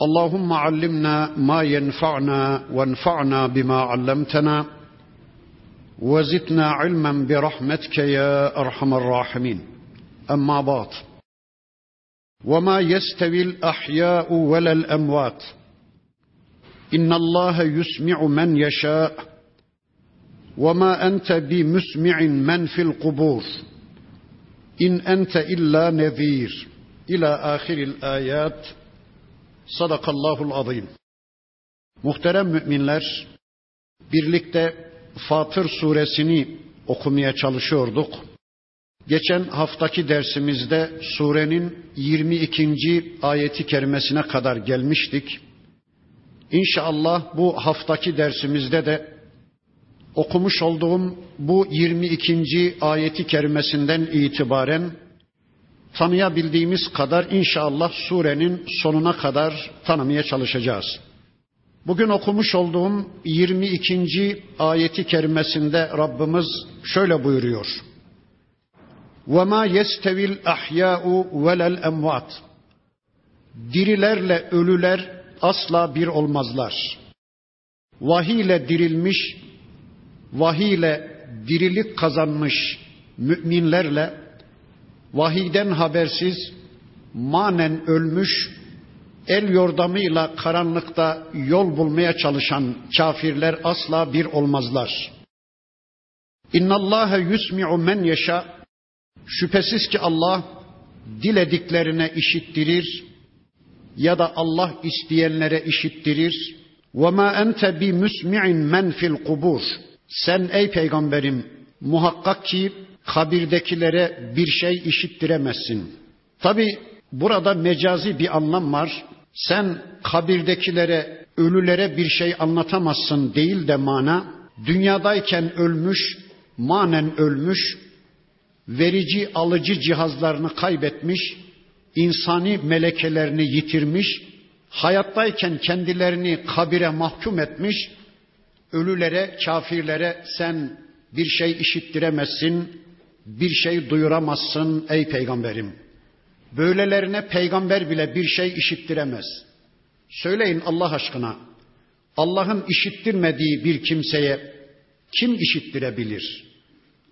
اللهم علمنا ما ينفعنا وانفعنا بما علمتنا وزدنا علما برحمتك يا أرحم الراحمين. أما بعد وما يستوي الأحياء ولا الأموات. إن الله يسمع من يشاء وما أنت بمسمع من في القبور. إن أنت إلا نذير. إلى آخر elayat Sadakallahul azim. Muhterem müminler, birlikte Fatır suresini okumaya çalışıyorduk. Geçen haftaki dersimizde surenin 22. ayeti kerimesine kadar gelmiştik. İnşallah bu haftaki dersimizde de okumuş olduğum bu 22. ayeti kerimesinden itibaren tanıyabildiğimiz kadar inşallah surenin sonuna kadar tanımaya çalışacağız. Bugün okumuş olduğum 22. ayeti kerimesinde Rabbimiz şöyle buyuruyor. وَمَا يَسْتَوِي الْأَحْيَاءُ وَلَا الْاَمْوَاتِ Dirilerle ölüler asla bir olmazlar. Vahiy ile dirilmiş, vahiy ile dirilik kazanmış müminlerle vahiden habersiz, manen ölmüş, el yordamıyla karanlıkta yol bulmaya çalışan kafirler asla bir olmazlar. İnna Allah yusmi'u men yeşa. Şüphesiz ki Allah dilediklerine işittirir ya da Allah isteyenlere işittirir. Ve ma ente bi musmi'in men fil kubur. Sen ey peygamberim muhakkak ki kabirdekilere bir şey işittiremezsin. Tabi burada mecazi bir anlam var. Sen kabirdekilere, ölülere bir şey anlatamazsın değil de mana, dünyadayken ölmüş, manen ölmüş, verici alıcı cihazlarını kaybetmiş, insani melekelerini yitirmiş, hayattayken kendilerini kabire mahkum etmiş, ölülere, kafirlere sen bir şey işittiremezsin, bir şey duyuramazsın ey peygamberim. Böylelerine peygamber bile bir şey işittiremez. Söyleyin Allah aşkına. Allah'ın işittirmediği bir kimseye kim işittirebilir?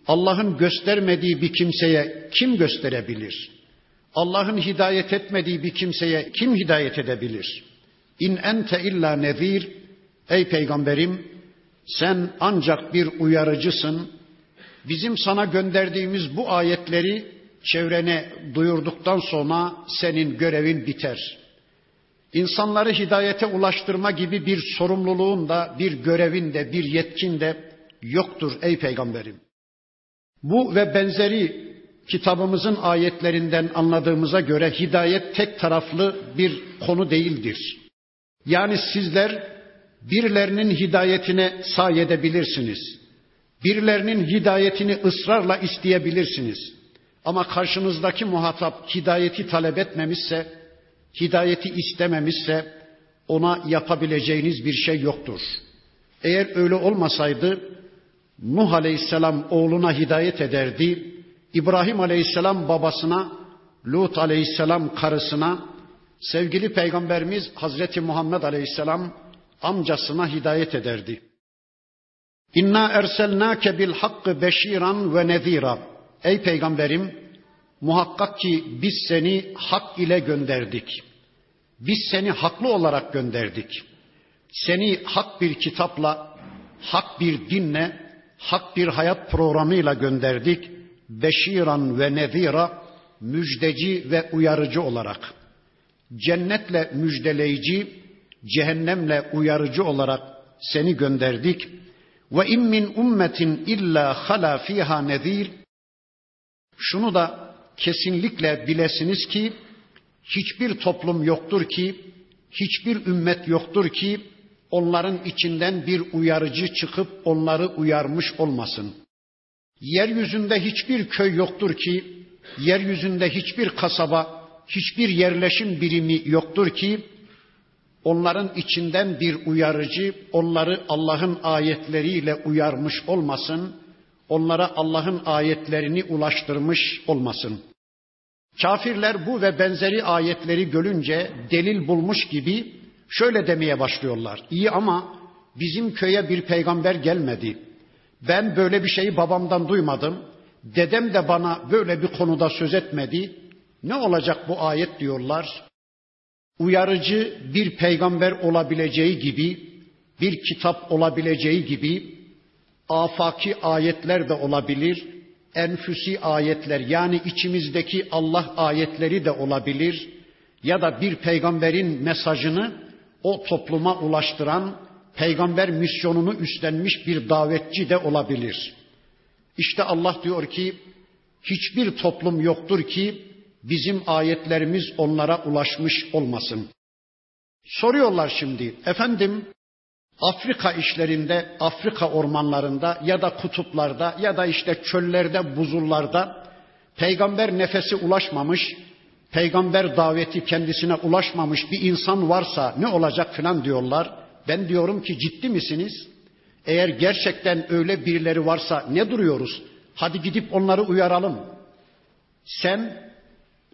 Allah'ın göstermediği bir kimseye kim gösterebilir? Allah'ın hidayet etmediği bir kimseye kim hidayet edebilir? İn ente illa nezir. Ey peygamberim sen ancak bir uyarıcısın, bizim sana gönderdiğimiz bu ayetleri çevrene duyurduktan sonra senin görevin biter. İnsanları hidayete ulaştırma gibi bir sorumluluğun da, bir görevin de, bir yetkin de yoktur ey peygamberim. Bu ve benzeri kitabımızın ayetlerinden anladığımıza göre hidayet tek taraflı bir konu değildir. Yani sizler birilerinin hidayetine sayedebilirsiniz. Birilerinin hidayetini ısrarla isteyebilirsiniz. Ama karşınızdaki muhatap hidayeti talep etmemişse, hidayeti istememişse ona yapabileceğiniz bir şey yoktur. Eğer öyle olmasaydı Nuh Aleyhisselam oğluna hidayet ederdi. İbrahim Aleyhisselam babasına, Lut Aleyhisselam karısına, sevgili peygamberimiz Hazreti Muhammed Aleyhisselam amcasına hidayet ederdi. İnna erselnake bil hakkı beşiran ve nezira. Ey peygamberim muhakkak ki biz seni hak ile gönderdik. Biz seni haklı olarak gönderdik. Seni hak bir kitapla, hak bir dinle, hak bir hayat programıyla gönderdik. Beşiran ve nezira müjdeci ve uyarıcı olarak. Cennetle müjdeleyici, cehennemle uyarıcı olarak seni gönderdik. Ve in min ummetin illa hala fiha nezir. Şunu da kesinlikle bilesiniz ki hiçbir toplum yoktur ki, hiçbir ümmet yoktur ki onların içinden bir uyarıcı çıkıp onları uyarmış olmasın. Yeryüzünde hiçbir köy yoktur ki, yeryüzünde hiçbir kasaba, hiçbir yerleşim birimi yoktur ki, onların içinden bir uyarıcı onları Allah'ın ayetleriyle uyarmış olmasın, onlara Allah'ın ayetlerini ulaştırmış olmasın. Kafirler bu ve benzeri ayetleri görünce delil bulmuş gibi şöyle demeye başlıyorlar. İyi ama bizim köye bir peygamber gelmedi. Ben böyle bir şeyi babamdan duymadım. Dedem de bana böyle bir konuda söz etmedi. Ne olacak bu ayet diyorlar. Uyarıcı bir peygamber olabileceği gibi, bir kitap olabileceği gibi afaki ayetler de olabilir, enfüsi ayetler yani içimizdeki Allah ayetleri de olabilir ya da bir peygamberin mesajını o topluma ulaştıran peygamber misyonunu üstlenmiş bir davetçi de olabilir. İşte Allah diyor ki hiçbir toplum yoktur ki bizim ayetlerimiz onlara ulaşmış olmasın. Soruyorlar şimdi efendim Afrika işlerinde, Afrika ormanlarında ya da kutuplarda ya da işte çöllerde, buzullarda peygamber nefesi ulaşmamış, peygamber daveti kendisine ulaşmamış bir insan varsa ne olacak filan diyorlar. Ben diyorum ki ciddi misiniz? Eğer gerçekten öyle birileri varsa ne duruyoruz? Hadi gidip onları uyaralım. Sen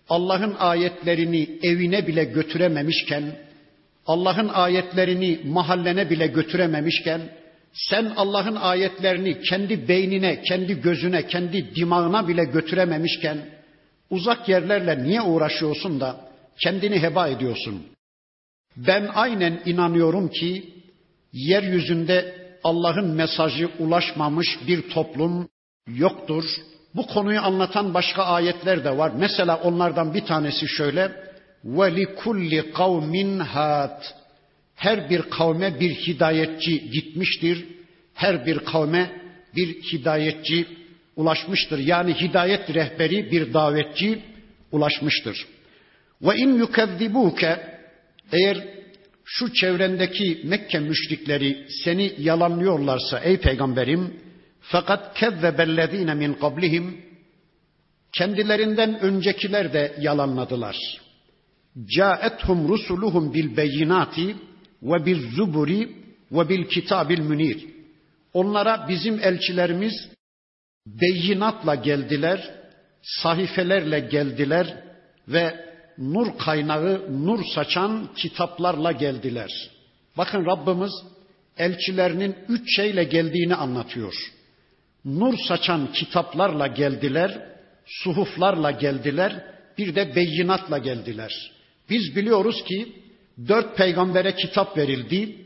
Allah'ın ayetlerini evine bile götürememişken, Allah'ın ayetlerini mahallene bile götürememişken, sen Allah'ın ayetlerini kendi beynine, kendi gözüne, kendi dimağına bile götürememişken, uzak yerlerle niye uğraşıyorsun da kendini heba ediyorsun? Ben aynen inanıyorum ki yeryüzünde Allah'ın mesajı ulaşmamış bir toplum yoktur. Bu konuyu anlatan başka ayetler de var. Mesela onlardan bir tanesi şöyle. Ve li hat. Her bir kavme bir hidayetçi gitmiştir. Her bir kavme bir hidayetçi ulaşmıştır. Yani hidayet rehberi bir davetçi ulaşmıştır. Ve in yukezzibuke eğer şu çevrendeki Mekke müşrikleri seni yalanlıyorlarsa ey peygamberim fakat kezzebellezine min qablihim kendilerinden öncekiler de yalanladılar. Caethum rusuluhum bil beyinati ve bil zuburi ve bil kitabil münir. Onlara bizim elçilerimiz beyinatla geldiler, sahifelerle geldiler ve nur kaynağı, nur saçan kitaplarla geldiler. Bakın Rabbimiz elçilerinin üç şeyle geldiğini anlatıyor. Nur saçan kitaplarla geldiler, suhuflarla geldiler, bir de beyinatla geldiler. Biz biliyoruz ki dört peygambere kitap verildi,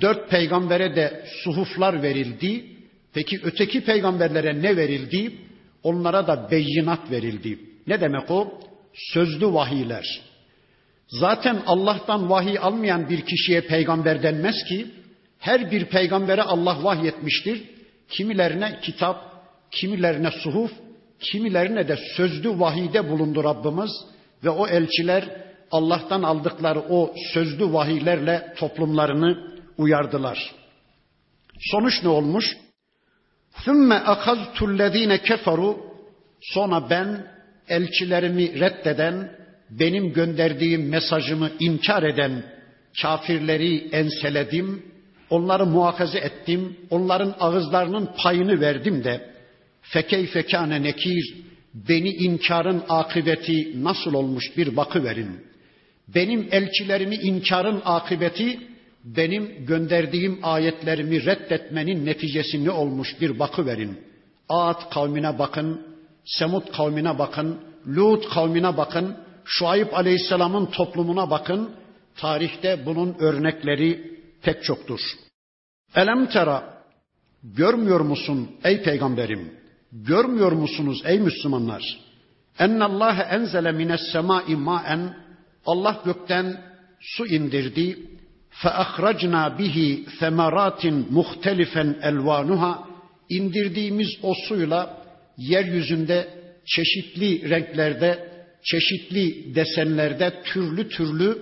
dört peygambere de suhuflar verildi. Peki öteki peygamberlere ne verildi? Onlara da beyinat verildi. Ne demek o? Sözlü vahiyler. Zaten Allah'tan vahiy almayan bir kişiye peygamber denmez ki. Her bir peygambere Allah vahyetmiştir. Kimilerine kitap, kimilerine suhuf, kimilerine de sözlü vahide bulundu Rabbimiz ve o elçiler Allah'tan aldıkları o sözlü vahiylerle toplumlarını uyardılar. Sonuç ne olmuş? ثُمَّ اَخَذْتُ الَّذ۪ينَ كَفَرُوا Sonra ben elçilerimi reddeden, benim gönderdiğim mesajımı inkar eden kafirleri enseledim, onları muhakaze ettim, onların ağızlarının payını verdim de fekeyfe kâne nekir, beni inkarın akıbeti nasıl olmuş bir bakı verin. Benim elçilerimi inkarın akıbeti benim gönderdiğim ayetlerimi reddetmenin neticesi ne olmuş bir bakı verin. Ad kavmine bakın, Semud kavmine bakın, Lut kavmine bakın, Şuayb Aleyhisselam'ın toplumuna bakın. Tarihte bunun örnekleri pek çoktur. Elem tera görmüyor musun ey peygamberim? Görmüyor musunuz ey Müslümanlar? Ennallâhe enzele mines semâi mâen Allah gökten su indirdi. فَاَخْرَجْنَا bihi ثَمَرَاتٍ مُخْتَلِفًا elvanuha indirdiğimiz o suyla yeryüzünde çeşitli renklerde, çeşitli desenlerde türlü türlü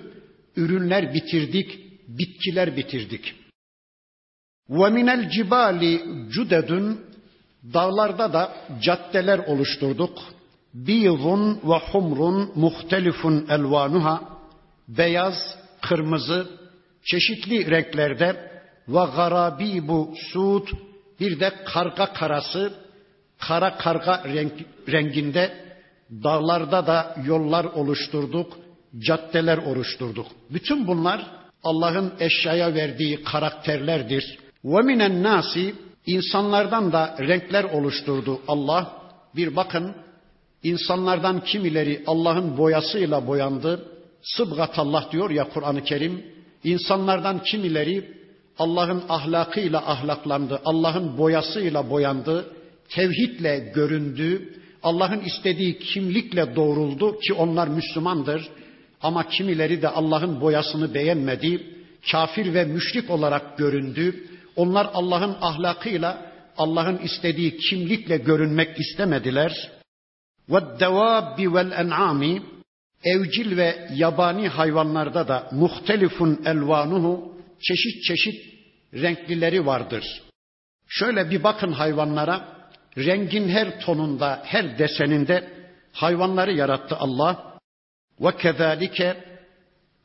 ürünler bitirdik, bitkiler bitirdik. Ve minel cibali cudedun dağlarda da caddeler oluşturduk. Biyzun ve humrun muhtelifun elvanuha beyaz, kırmızı, çeşitli renklerde ve garabibu sud bir de karga karası, kara karga renk, renginde dağlarda da yollar oluşturduk, caddeler oluşturduk. Bütün bunlar Allah'ın eşyaya verdiği karakterlerdir. Ve minen insanlardan da renkler oluşturdu Allah. Bir bakın insanlardan kimileri Allah'ın boyasıyla boyandı. Sıbgat Allah diyor ya Kur'an-ı Kerim. İnsanlardan kimileri Allah'ın ahlakıyla ahlaklandı, Allah'ın boyasıyla boyandı, tevhidle göründü, Allah'ın istediği kimlikle doğruldu ki onlar Müslümandır. Ama kimileri de Allah'ın boyasını beğenmedi, kafir ve müşrik olarak göründü. Onlar Allah'ın ahlakıyla, Allah'ın istediği kimlikle görünmek istemediler. Vel en'ami evcil ve yabani hayvanlarda da muhtelifun elvanuhu çeşit çeşit renklileri vardır. Şöyle bir bakın hayvanlara, rengin her tonunda, her deseninde hayvanları yarattı Allah. Ve kezalike,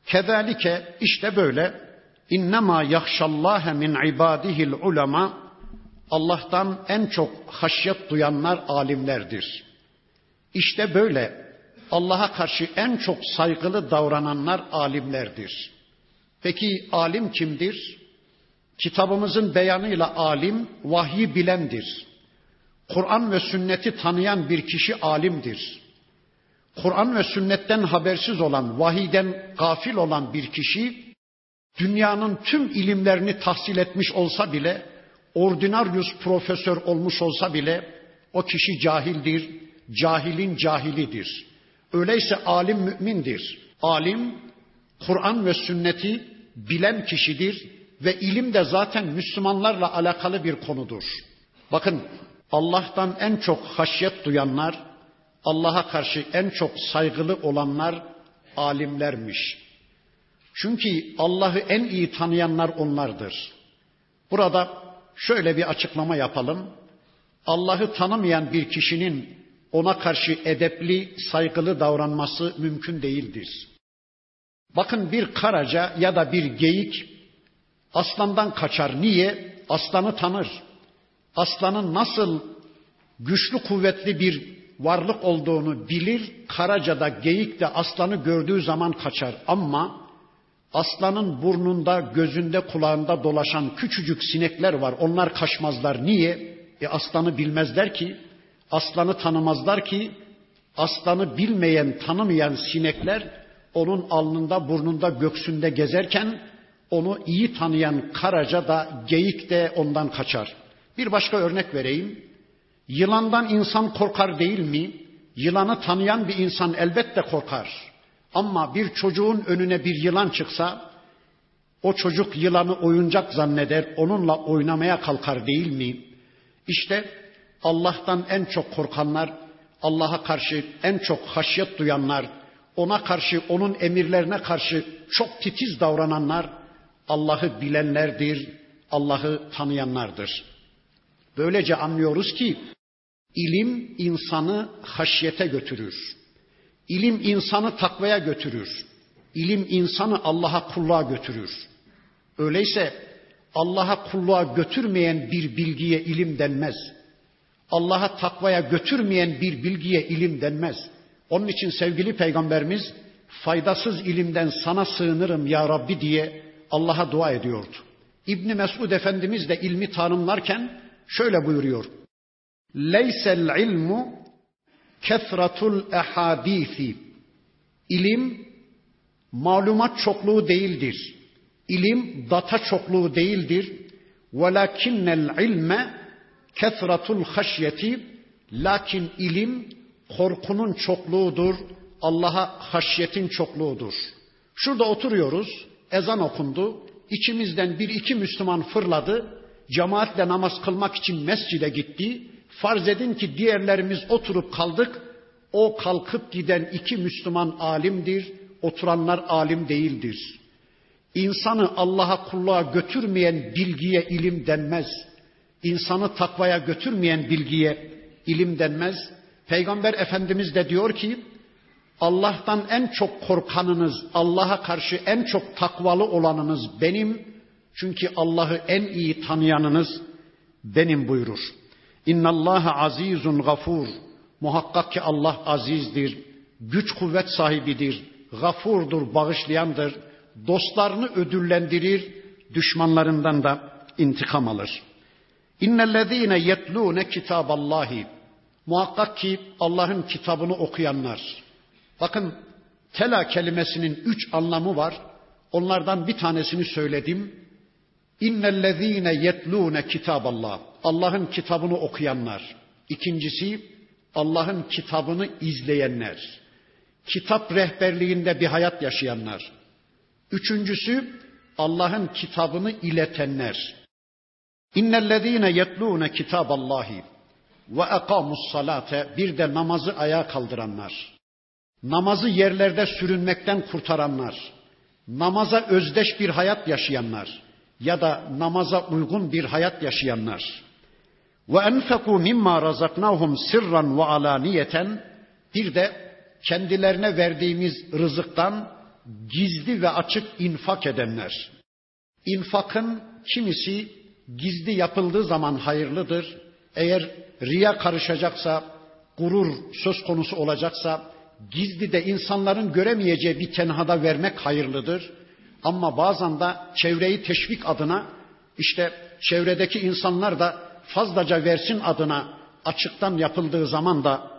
kezalike işte böyle innema yahşallâhe min ibadihil ulema Allah'tan en çok haşyet duyanlar alimlerdir. İşte böyle Allah'a karşı en çok saygılı davrananlar alimlerdir. Peki alim kimdir? Kitabımızın beyanıyla alim vahyi bilendir. Kur'an ve sünneti tanıyan bir kişi alimdir. Kur'an ve sünnetten habersiz olan, vahiden gafil olan bir kişi dünyanın tüm ilimlerini tahsil etmiş olsa bile, ordinaryus profesör olmuş olsa bile o kişi cahildir, cahilin cahilidir. Öyleyse alim mümindir. Alim Kur'an ve sünneti bilen kişidir ve ilim de zaten Müslümanlarla alakalı bir konudur. Bakın Allah'tan en çok haşyet duyanlar, Allah'a karşı en çok saygılı olanlar alimlermiş. Çünkü Allah'ı en iyi tanıyanlar onlardır. Burada şöyle bir açıklama yapalım. Allah'ı tanımayan bir kişinin ona karşı edepli, saygılı davranması mümkün değildir. Bakın bir karaca ya da bir geyik aslandan kaçar. Niye? Aslanı tanır. Aslanın nasıl güçlü kuvvetli bir varlık olduğunu bilir. Karaca da geyik de aslanı gördüğü zaman kaçar. Ama aslanın burnunda, gözünde, kulağında dolaşan küçücük sinekler var. Onlar kaçmazlar. Niye? E aslanı bilmezler ki, aslanı tanımazlar ki, aslanı bilmeyen, tanımayan sinekler onun alnında, burnunda, göksünde gezerken onu iyi tanıyan karaca da geyik de ondan kaçar. Bir başka örnek vereyim. Yılandan insan korkar değil mi? Yılanı tanıyan bir insan elbette korkar. Ama bir çocuğun önüne bir yılan çıksa o çocuk yılanı oyuncak zanneder, onunla oynamaya kalkar değil mi? İşte Allah'tan en çok korkanlar, Allah'a karşı en çok haşyet duyanlar, ona karşı, onun emirlerine karşı çok titiz davrananlar Allah'ı bilenlerdir, Allah'ı tanıyanlardır. Böylece anlıyoruz ki ilim insanı haşyete götürür. İlim insanı takvaya götürür. İlim insanı Allah'a kulluğa götürür. Öyleyse Allah'a kulluğa götürmeyen bir bilgiye ilim denmez. Allah'a takvaya götürmeyen bir bilgiye ilim denmez. Onun için sevgili peygamberimiz faydasız ilimden sana sığınırım ya Rabbi diye Allah'a dua ediyordu. İbni Mesud Efendimiz de ilmi tanımlarken şöyle buyuruyor. Leysel ilmu kethratul ehadisi. İlim malumat çokluğu değildir. İlim data çokluğu değildir. Velakinnel ilme kethratul haşyeti. Lakin ilim korkunun çokluğudur, Allah'a haşyetin çokluğudur. Şurada oturuyoruz, ezan okundu, içimizden bir iki Müslüman fırladı, cemaatle namaz kılmak için mescide gitti. Farz edin ki diğerlerimiz oturup kaldık, o kalkıp giden iki Müslüman alimdir, oturanlar alim değildir. İnsanı Allah'a kulluğa götürmeyen bilgiye ilim denmez. İnsanı takvaya götürmeyen bilgiye ilim denmez. Peygamber Efendimiz de diyor ki Allah'tan en çok korkanınız, Allah'a karşı en çok takvalı olanınız benim. Çünkü Allah'ı en iyi tanıyanınız benim buyurur. İnna Allah azizun gafur. Muhakkak ki Allah azizdir, güç kuvvet sahibidir, gafurdur, bağışlayandır. Dostlarını ödüllendirir, düşmanlarından da intikam alır. İnnellezîne yetlûne kitâballâhi. Muhakkak ki Allah'ın kitabını okuyanlar. Bakın tela kelimesinin üç anlamı var. Onlardan bir tanesini söyledim. İnnellezîne yetlûne kitâballah. Allah'ın kitabını okuyanlar. İkincisi Allah'ın kitabını izleyenler. Kitap rehberliğinde bir hayat yaşayanlar. Üçüncüsü Allah'ın kitabını iletenler. İnnellezîne yetlûne kitâballâhi ve ekamus salate bir de namazı ayağa kaldıranlar. Namazı yerlerde sürünmekten kurtaranlar. Namaza özdeş bir hayat yaşayanlar ya da namaza uygun bir hayat yaşayanlar. Ve enfeku mimma razaknahum sirran ve alaniyeten bir de kendilerine verdiğimiz rızıktan gizli ve açık infak edenler. İnfakın kimisi gizli yapıldığı zaman hayırlıdır. Eğer riya karışacaksa, gurur söz konusu olacaksa, gizli de insanların göremeyeceği bir tenhada vermek hayırlıdır. Ama bazen de çevreyi teşvik adına işte çevredeki insanlar da fazlaca versin adına açıktan yapıldığı zaman da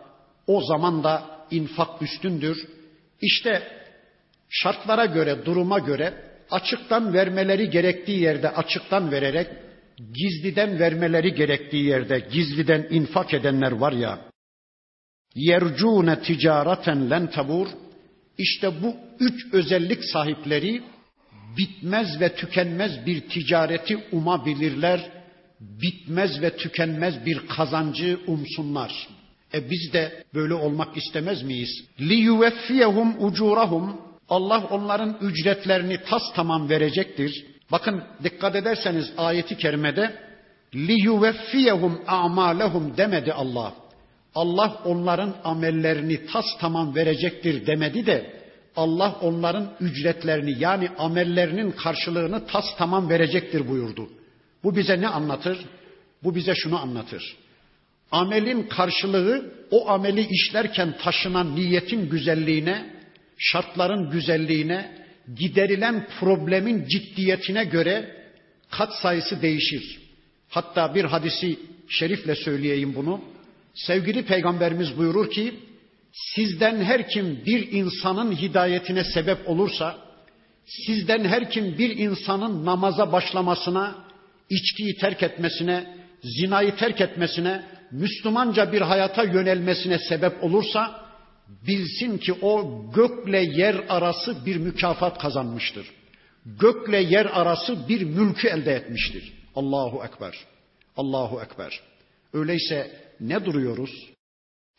o zaman da infak üstündür. İşte şartlara göre, duruma göre açıktan vermeleri gerektiği yerde açıktan vererek gizliden vermeleri gerektiği yerde gizliden infak edenler var ya yercune ticareten len tabur işte bu üç özellik sahipleri bitmez ve tükenmez bir ticareti umabilirler. Bitmez ve tükenmez bir kazancı umsunlar. E biz de böyle olmak istemez miyiz? Li yuveffiyehum ucurahum Allah onların ücretlerini tas tamam verecektir. Bakın dikkat ederseniz ayeti kerimede li yuveffiyehum a'malehum demedi Allah. Allah onların amellerini tas tamam verecektir demedi de Allah onların ücretlerini yani amellerinin karşılığını tas tamam verecektir buyurdu. Bu bize ne anlatır? Bu bize şunu anlatır. Amelin karşılığı o ameli işlerken taşınan niyetin güzelliğine, şartların güzelliğine, giderilen problemin ciddiyetine göre kat sayısı değişir. Hatta bir hadisi şerifle söyleyeyim bunu. Sevgili peygamberimiz buyurur ki Sizden her kim bir insanın hidayetine sebep olursa, sizden her kim bir insanın namaza başlamasına, içkiyi terk etmesine, zinayı terk etmesine, Müslümanca bir hayata yönelmesine sebep olursa, bilsin ki o gökle yer arası bir mükafat kazanmıştır. Gökle yer arası bir mülkü elde etmiştir. Allahu Ekber. Allahu Ekber. Öyleyse ne duruyoruz?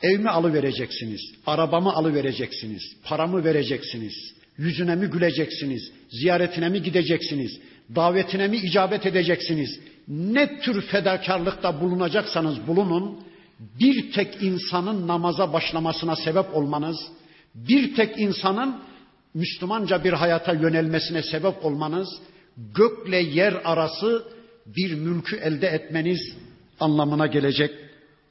Evimi alıvereceksiniz, arabamı alıvereceksiniz, paramı vereceksiniz, yüzüne mi güleceksiniz, ziyaretine mi gideceksiniz, davetine mi icabet edeceksiniz? Ne tür fedakarlıkta bulunacaksanız bulunun, bir tek insanın namaza başlamasına sebep olmanız, bir tek insanın Müslümanca bir hayata yönelmesine sebep olmanız, gökle yer arası bir mülkü elde etmeniz anlamına gelecek.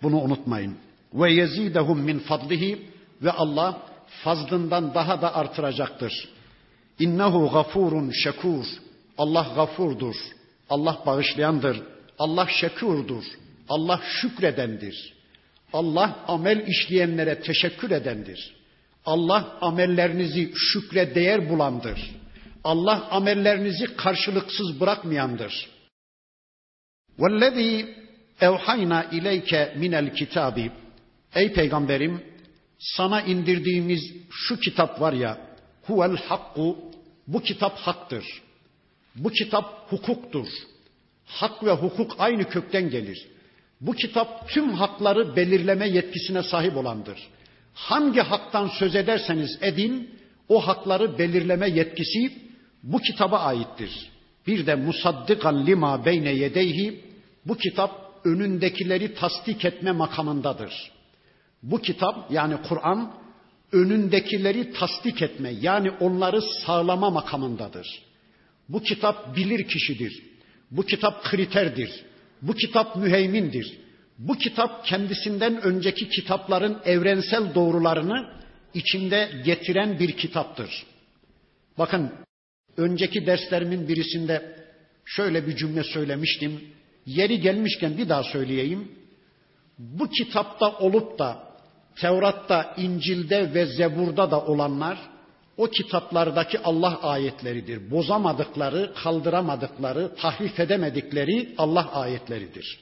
Bunu unutmayın ve yezidehum min fadlihi ve Allah fazlından daha da artıracaktır. İnnehu gafurun şekur. Allah gafurdur. Allah bağışlayandır. Allah şekurdur. Allah şükredendir. Allah amel işleyenlere teşekkür edendir. Allah amellerinizi şükre değer bulandır. Allah amellerinizi karşılıksız bırakmayandır. وَالَّذ۪ي اَوْحَيْنَا اِلَيْكَ مِنَ الْكِتَابِ Ey peygamberim sana indirdiğimiz şu kitap var ya huvel hakku bu kitap haktır. Bu kitap hukuktur. Hak ve hukuk aynı kökten gelir. Bu kitap tüm hakları belirleme yetkisine sahip olandır. Hangi haktan söz ederseniz edin, o hakları belirleme yetkisi bu kitaba aittir. Bir de musaddikan lima beyne yedeyhi bu kitap önündekileri tasdik etme makamındadır. Bu kitap yani Kur'an önündekileri tasdik etme yani onları sağlama makamındadır. Bu kitap bilir kişidir. Bu kitap kriterdir. Bu kitap müheymindir. Bu kitap kendisinden önceki kitapların evrensel doğrularını içinde getiren bir kitaptır. Bakın önceki derslerimin birisinde şöyle bir cümle söylemiştim. Yeri gelmişken bir daha söyleyeyim. Bu kitapta olup da Tevrat'ta, İncil'de ve Zebur'da da olanlar o kitaplardaki Allah ayetleridir. Bozamadıkları, kaldıramadıkları, tahrif edemedikleri Allah ayetleridir.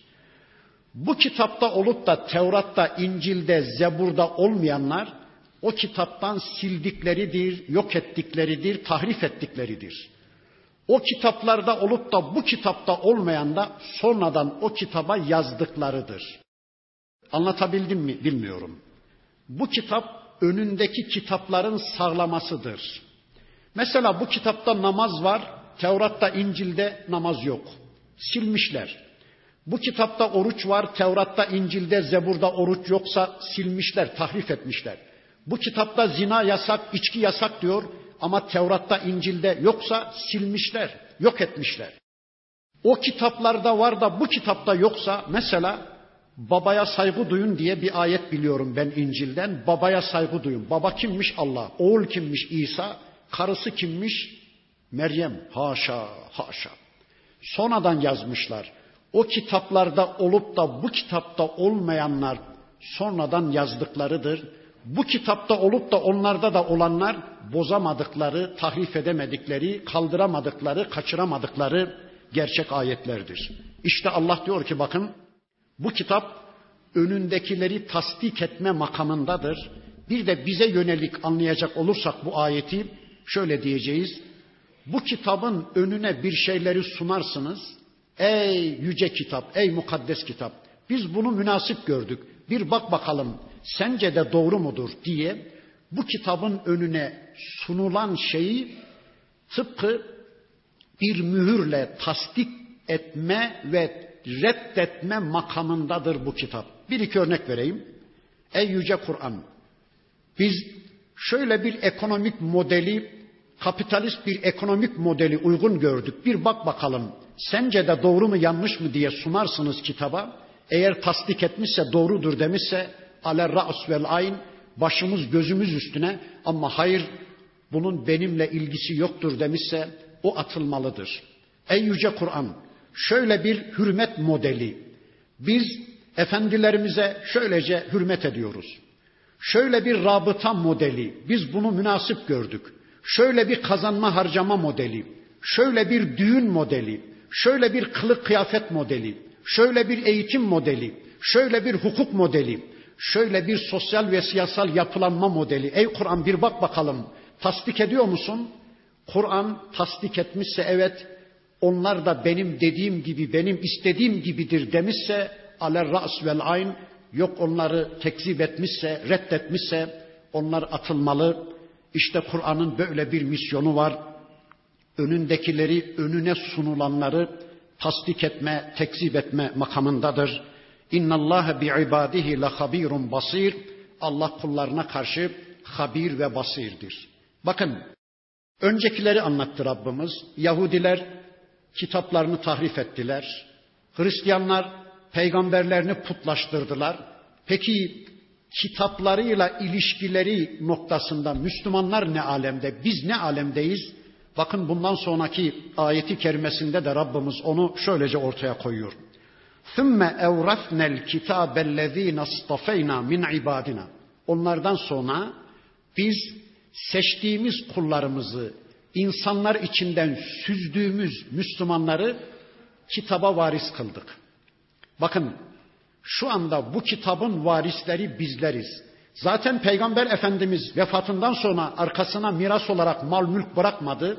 Bu kitapta olup da Tevrat'ta, İncil'de, Zebur'da olmayanlar o kitaptan sildikleridir, yok ettikleridir, tahrif ettikleridir. O kitaplarda olup da bu kitapta olmayan da sonradan o kitaba yazdıklarıdır. Anlatabildim mi bilmiyorum. Bu kitap önündeki kitapların sağlamasıdır. Mesela bu kitapta namaz var, Tevrat'ta, İncil'de namaz yok. Silmişler. Bu kitapta oruç var, Tevrat'ta, İncil'de, Zebur'da oruç yoksa silmişler, tahrif etmişler. Bu kitapta zina yasak, içki yasak diyor ama Tevrat'ta, İncil'de yoksa silmişler, yok etmişler. O kitaplarda var da bu kitapta yoksa mesela babaya saygı duyun diye bir ayet biliyorum ben İncil'den. Babaya saygı duyun. Baba kimmiş? Allah. Oğul kimmiş? İsa. Karısı kimmiş? Meryem. Haşa, haşa. Sonradan yazmışlar. O kitaplarda olup da bu kitapta olmayanlar sonradan yazdıklarıdır. Bu kitapta olup da onlarda da olanlar bozamadıkları, tahrif edemedikleri, kaldıramadıkları, kaçıramadıkları gerçek ayetlerdir. İşte Allah diyor ki bakın bu kitap önündekileri tasdik etme makamındadır. Bir de bize yönelik anlayacak olursak bu ayeti şöyle diyeceğiz. Bu kitabın önüne bir şeyleri sunarsınız. Ey yüce kitap, ey mukaddes kitap. Biz bunu münasip gördük. Bir bak bakalım sence de doğru mudur diye bu kitabın önüne sunulan şeyi tıpkı bir mühürle tasdik etme ve reddetme makamındadır bu kitap. Bir iki örnek vereyim. Ey yüce Kur'an. Biz şöyle bir ekonomik modeli, kapitalist bir ekonomik modeli uygun gördük. Bir bak bakalım. Sence de doğru mu yanlış mı diye sunarsınız kitaba. Eğer tasdik etmişse doğrudur demişse ale ra's vel ayn başımız gözümüz üstüne ama hayır bunun benimle ilgisi yoktur demişse o atılmalıdır. Ey yüce Kur'an şöyle bir hürmet modeli. Biz efendilerimize şöylece hürmet ediyoruz. Şöyle bir rabıta modeli. Biz bunu münasip gördük. Şöyle bir kazanma harcama modeli. Şöyle bir düğün modeli. Şöyle bir kılık kıyafet modeli. Şöyle bir eğitim modeli. Şöyle bir hukuk modeli. Şöyle bir sosyal ve siyasal yapılanma modeli. Ey Kur'an bir bak bakalım. Tasdik ediyor musun? Kur'an tasdik etmişse evet onlar da benim dediğim gibi, benim istediğim gibidir demişse aler ras vel ayn yok onları tekzip etmişse, reddetmişse onlar atılmalı. İşte Kur'an'ın böyle bir misyonu var. Önündekileri, önüne sunulanları tasdik etme, tekzip etme makamındadır. İnna Allah bi ibadihi la habirun basir. Allah kullarına karşı habir ve basirdir. Bakın öncekileri anlattı Rabbimiz. Yahudiler kitaplarını tahrif ettiler. Hristiyanlar peygamberlerini putlaştırdılar. Peki kitaplarıyla ilişkileri noktasında Müslümanlar ne alemde, biz ne alemdeyiz? Bakın bundan sonraki ayeti kerimesinde de Rabbimiz onu şöylece ortaya koyuyor. ثُمَّ اَوْرَثْنَا الْكِتَابَ الَّذ۪ينَ اصْطَفَيْنَا min ibadina. Onlardan sonra biz seçtiğimiz kullarımızı, insanlar içinden süzdüğümüz Müslümanları kitaba varis kıldık. Bakın şu anda bu kitabın varisleri bizleriz. Zaten Peygamber Efendimiz vefatından sonra arkasına miras olarak mal mülk bırakmadı.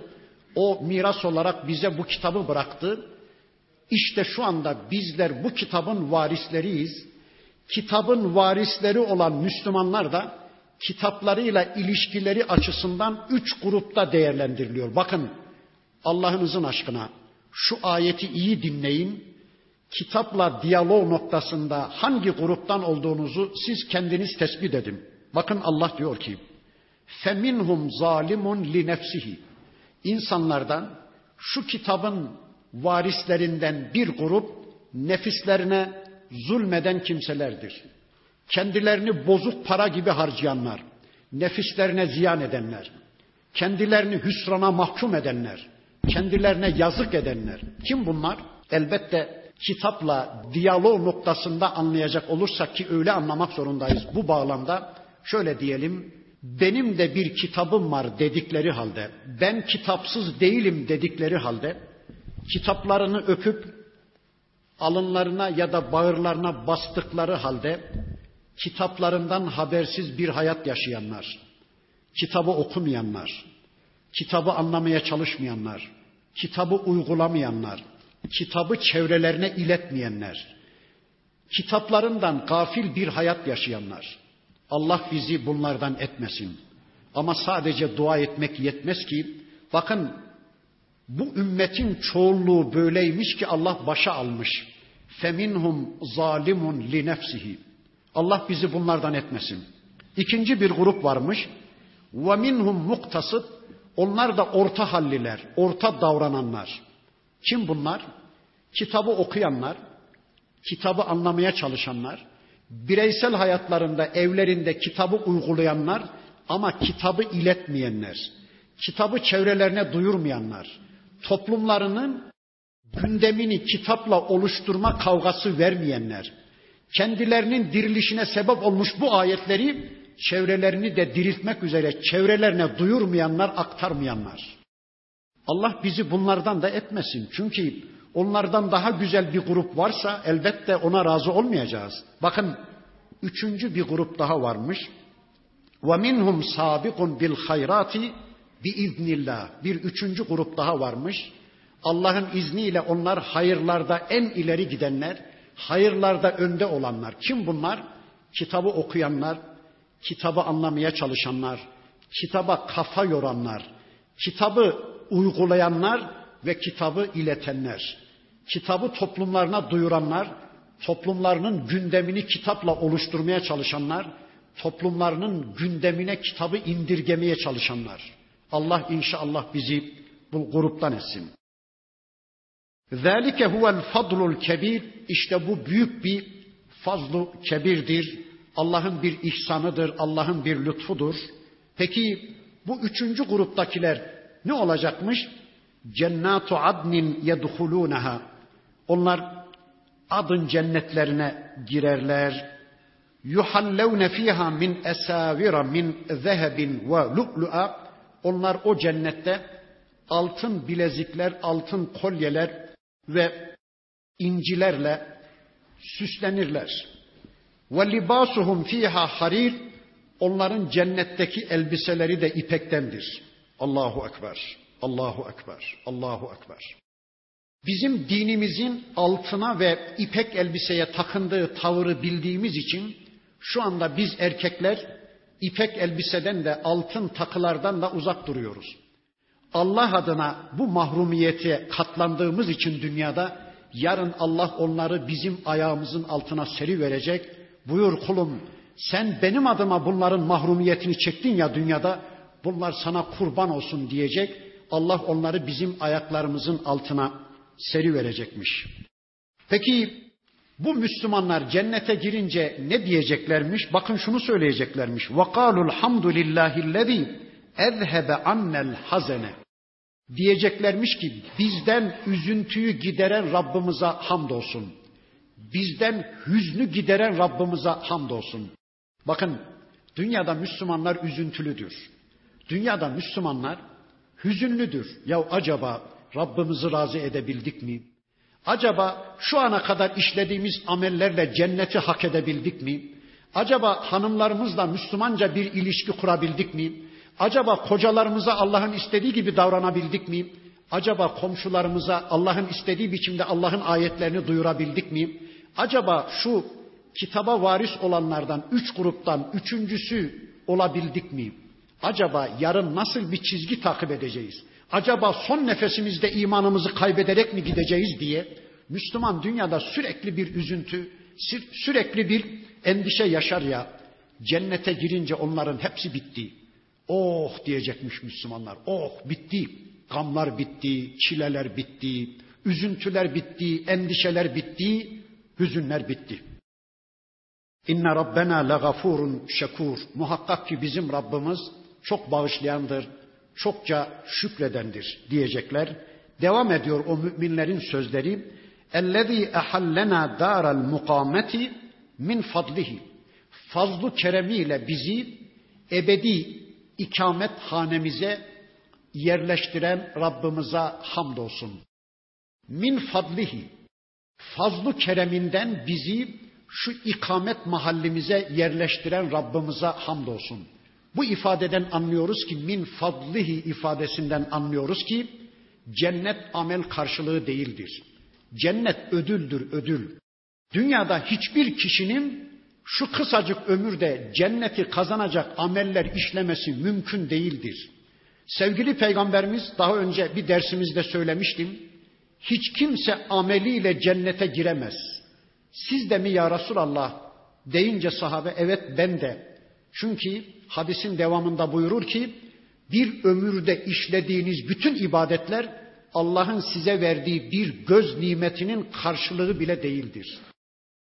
O miras olarak bize bu kitabı bıraktı. İşte şu anda bizler bu kitabın varisleriyiz. Kitabın varisleri olan Müslümanlar da kitaplarıyla ilişkileri açısından üç grupta değerlendiriliyor. Bakın Allah'ınızın aşkına şu ayeti iyi dinleyin. Kitapla diyalog noktasında hangi gruptan olduğunuzu siz kendiniz tespit edin. Bakın Allah diyor ki: "Feminhum zalimun li nefsihi." İnsanlardan şu kitabın varislerinden bir grup nefislerine zulmeden kimselerdir. Kendilerini bozuk para gibi harcayanlar, nefislerine ziyan edenler, kendilerini hüsrana mahkum edenler, kendilerine yazık edenler. Kim bunlar? Elbette kitapla diyalog noktasında anlayacak olursak ki öyle anlamak zorundayız bu bağlamda. Şöyle diyelim, benim de bir kitabım var dedikleri halde, ben kitapsız değilim dedikleri halde, kitaplarını öpüp alınlarına ya da bağırlarına bastıkları halde kitaplarından habersiz bir hayat yaşayanlar, kitabı okumayanlar, kitabı anlamaya çalışmayanlar, kitabı uygulamayanlar, kitabı çevrelerine iletmeyenler, kitaplarından gafil bir hayat yaşayanlar. Allah bizi bunlardan etmesin. Ama sadece dua etmek yetmez ki, bakın bu ümmetin çoğunluğu böyleymiş ki Allah başa almış. Feminhum zalimun li nefsihi. Allah bizi bunlardan etmesin. İkinci bir grup varmış. Ve minhum muktasıt. Onlar da orta halliler, orta davrananlar. Kim bunlar? Kitabı okuyanlar, kitabı anlamaya çalışanlar, bireysel hayatlarında, evlerinde kitabı uygulayanlar ama kitabı iletmeyenler, kitabı çevrelerine duyurmayanlar, toplumlarının gündemini kitapla oluşturma kavgası vermeyenler, kendilerinin dirilişine sebep olmuş bu ayetleri çevrelerini de diriltmek üzere çevrelerine duyurmayanlar, aktarmayanlar. Allah bizi bunlardan da etmesin. Çünkü onlardan daha güzel bir grup varsa elbette ona razı olmayacağız. Bakın üçüncü bir grup daha varmış. Bil hayrati bi iznillah. Bir üçüncü grup daha varmış. Allah'ın izniyle onlar hayırlarda en ileri gidenler, hayırlarda önde olanlar. Kim bunlar? Kitabı okuyanlar, kitabı anlamaya çalışanlar, kitaba kafa yoranlar, kitabı uygulayanlar ve kitabı iletenler. Kitabı toplumlarına duyuranlar, toplumlarının gündemini kitapla oluşturmaya çalışanlar, toplumlarının gündemine kitabı indirgemeye çalışanlar. Allah inşallah bizi bu gruptan etsin. Zalike huvel fadlul kebir. İşte bu büyük bir fazlu kebirdir. Allah'ın bir ihsanıdır, Allah'ın bir lütfudur. Peki bu üçüncü gruptakiler ne olacakmış? Cennatu adnin yedhulunaha. Onlar adın cennetlerine girerler. Yuhallevne fiha min esavira min zehebin ve lu'lu'a. Onlar o cennette altın bilezikler, altın kolyeler ve incilerle süslenirler. Ve libasuhum fiha harir. Onların cennetteki elbiseleri de ipektendir. Allahu ekber. Allahu ekber. Allahu ekber. Bizim dinimizin altına ve ipek elbiseye takındığı tavırı bildiğimiz için şu anda biz erkekler ipek elbiseden de altın takılardan da uzak duruyoruz. Allah adına bu mahrumiyete katlandığımız için dünyada yarın Allah onları bizim ayağımızın altına seri verecek. Buyur kulum sen benim adıma bunların mahrumiyetini çektin ya dünyada bunlar sana kurban olsun diyecek. Allah onları bizim ayaklarımızın altına seri verecekmiş. Peki bu Müslümanlar cennete girince ne diyeceklermiş? Bakın şunu söyleyeceklermiş. وَقَالُوا الْحَمْدُ لِلّٰهِ الَّذ۪ي اَذْهَبَ annel hazene. Diyeceklermiş ki bizden üzüntüyü gideren Rabbimize hamdolsun. Bizden hüznü gideren Rabbimize hamdolsun. Bakın dünyada Müslümanlar üzüntülüdür. Dünyada Müslümanlar hüzünlüdür. Ya acaba Rabbimizi razı edebildik mi? Acaba şu ana kadar işlediğimiz amellerle cenneti hak edebildik mi? Acaba hanımlarımızla Müslümanca bir ilişki kurabildik mi? Acaba kocalarımıza Allah'ın istediği gibi davranabildik mi? Acaba komşularımıza Allah'ın istediği biçimde Allah'ın ayetlerini duyurabildik mi? Acaba şu kitaba varis olanlardan üç gruptan üçüncüsü olabildik mi? Acaba yarın nasıl bir çizgi takip edeceğiz? Acaba son nefesimizde imanımızı kaybederek mi gideceğiz diye Müslüman dünyada sürekli bir üzüntü, sürekli bir endişe yaşar ya. Cennete girince onların hepsi bitti. Oh diyecekmiş Müslümanlar. Oh bitti. Gamlar bitti, çileler bitti, üzüntüler bitti, endişeler bitti, hüzünler bitti. İnne Rabbena legafurun şekur. Muhakkak ki bizim Rabbimiz çok bağışlayandır, çokça şükredendir diyecekler. Devam ediyor o müminlerin sözleri. Ellezî ehallena dâral mukameti min fadlihi. Fazlu keremiyle bizi ebedi ikamet hanemize yerleştiren Rabbimize hamdolsun. Min fadlihi. Fazlu kereminden bizi şu ikamet mahallimize yerleştiren Rabbimize hamdolsun. Bu ifadeden anlıyoruz ki min fadlihi ifadesinden anlıyoruz ki cennet amel karşılığı değildir. Cennet ödüldür ödül. Dünyada hiçbir kişinin şu kısacık ömürde cenneti kazanacak ameller işlemesi mümkün değildir. Sevgili peygamberimiz daha önce bir dersimizde söylemiştim. Hiç kimse ameliyle cennete giremez. Siz de mi ya Resulallah deyince sahabe evet ben de. Çünkü hadisin devamında buyurur ki bir ömürde işlediğiniz bütün ibadetler Allah'ın size verdiği bir göz nimetinin karşılığı bile değildir.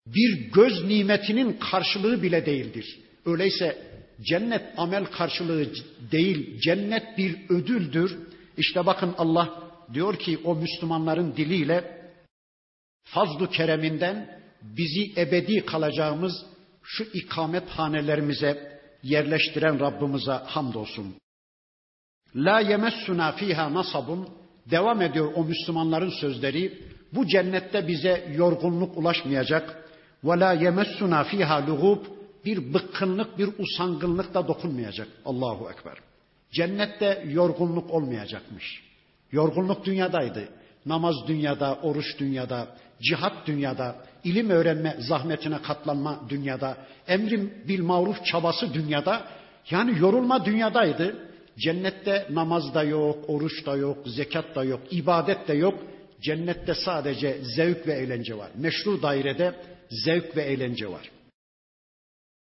Bir göz nimetinin karşılığı bile değildir. Öyleyse cennet amel karşılığı değil, cennet bir ödüldür. İşte bakın Allah diyor ki o Müslümanların diliyle fazlu kereminden bizi ebedi kalacağımız şu ikamet hanelerimize yerleştiren Rabbimize hamdolsun. La yemessuna fiha nasabun devam ediyor o Müslümanların sözleri. Bu cennette bize yorgunluk ulaşmayacak. Ve la yemessuna fiha lugub bir bıkkınlık, bir usangınlık da dokunmayacak. Allahu Ekber. Cennette yorgunluk olmayacakmış. Yorgunluk dünyadaydı. Namaz dünyada, oruç dünyada, cihat dünyada, ilim öğrenme zahmetine katlanma dünyada, emrim bil maruf çabası dünyada, yani yorulma dünyadaydı. Cennette namaz da yok, oruç da yok, zekat da yok, ibadet de yok. Cennette sadece zevk ve eğlence var. Meşru dairede zevk ve eğlence var.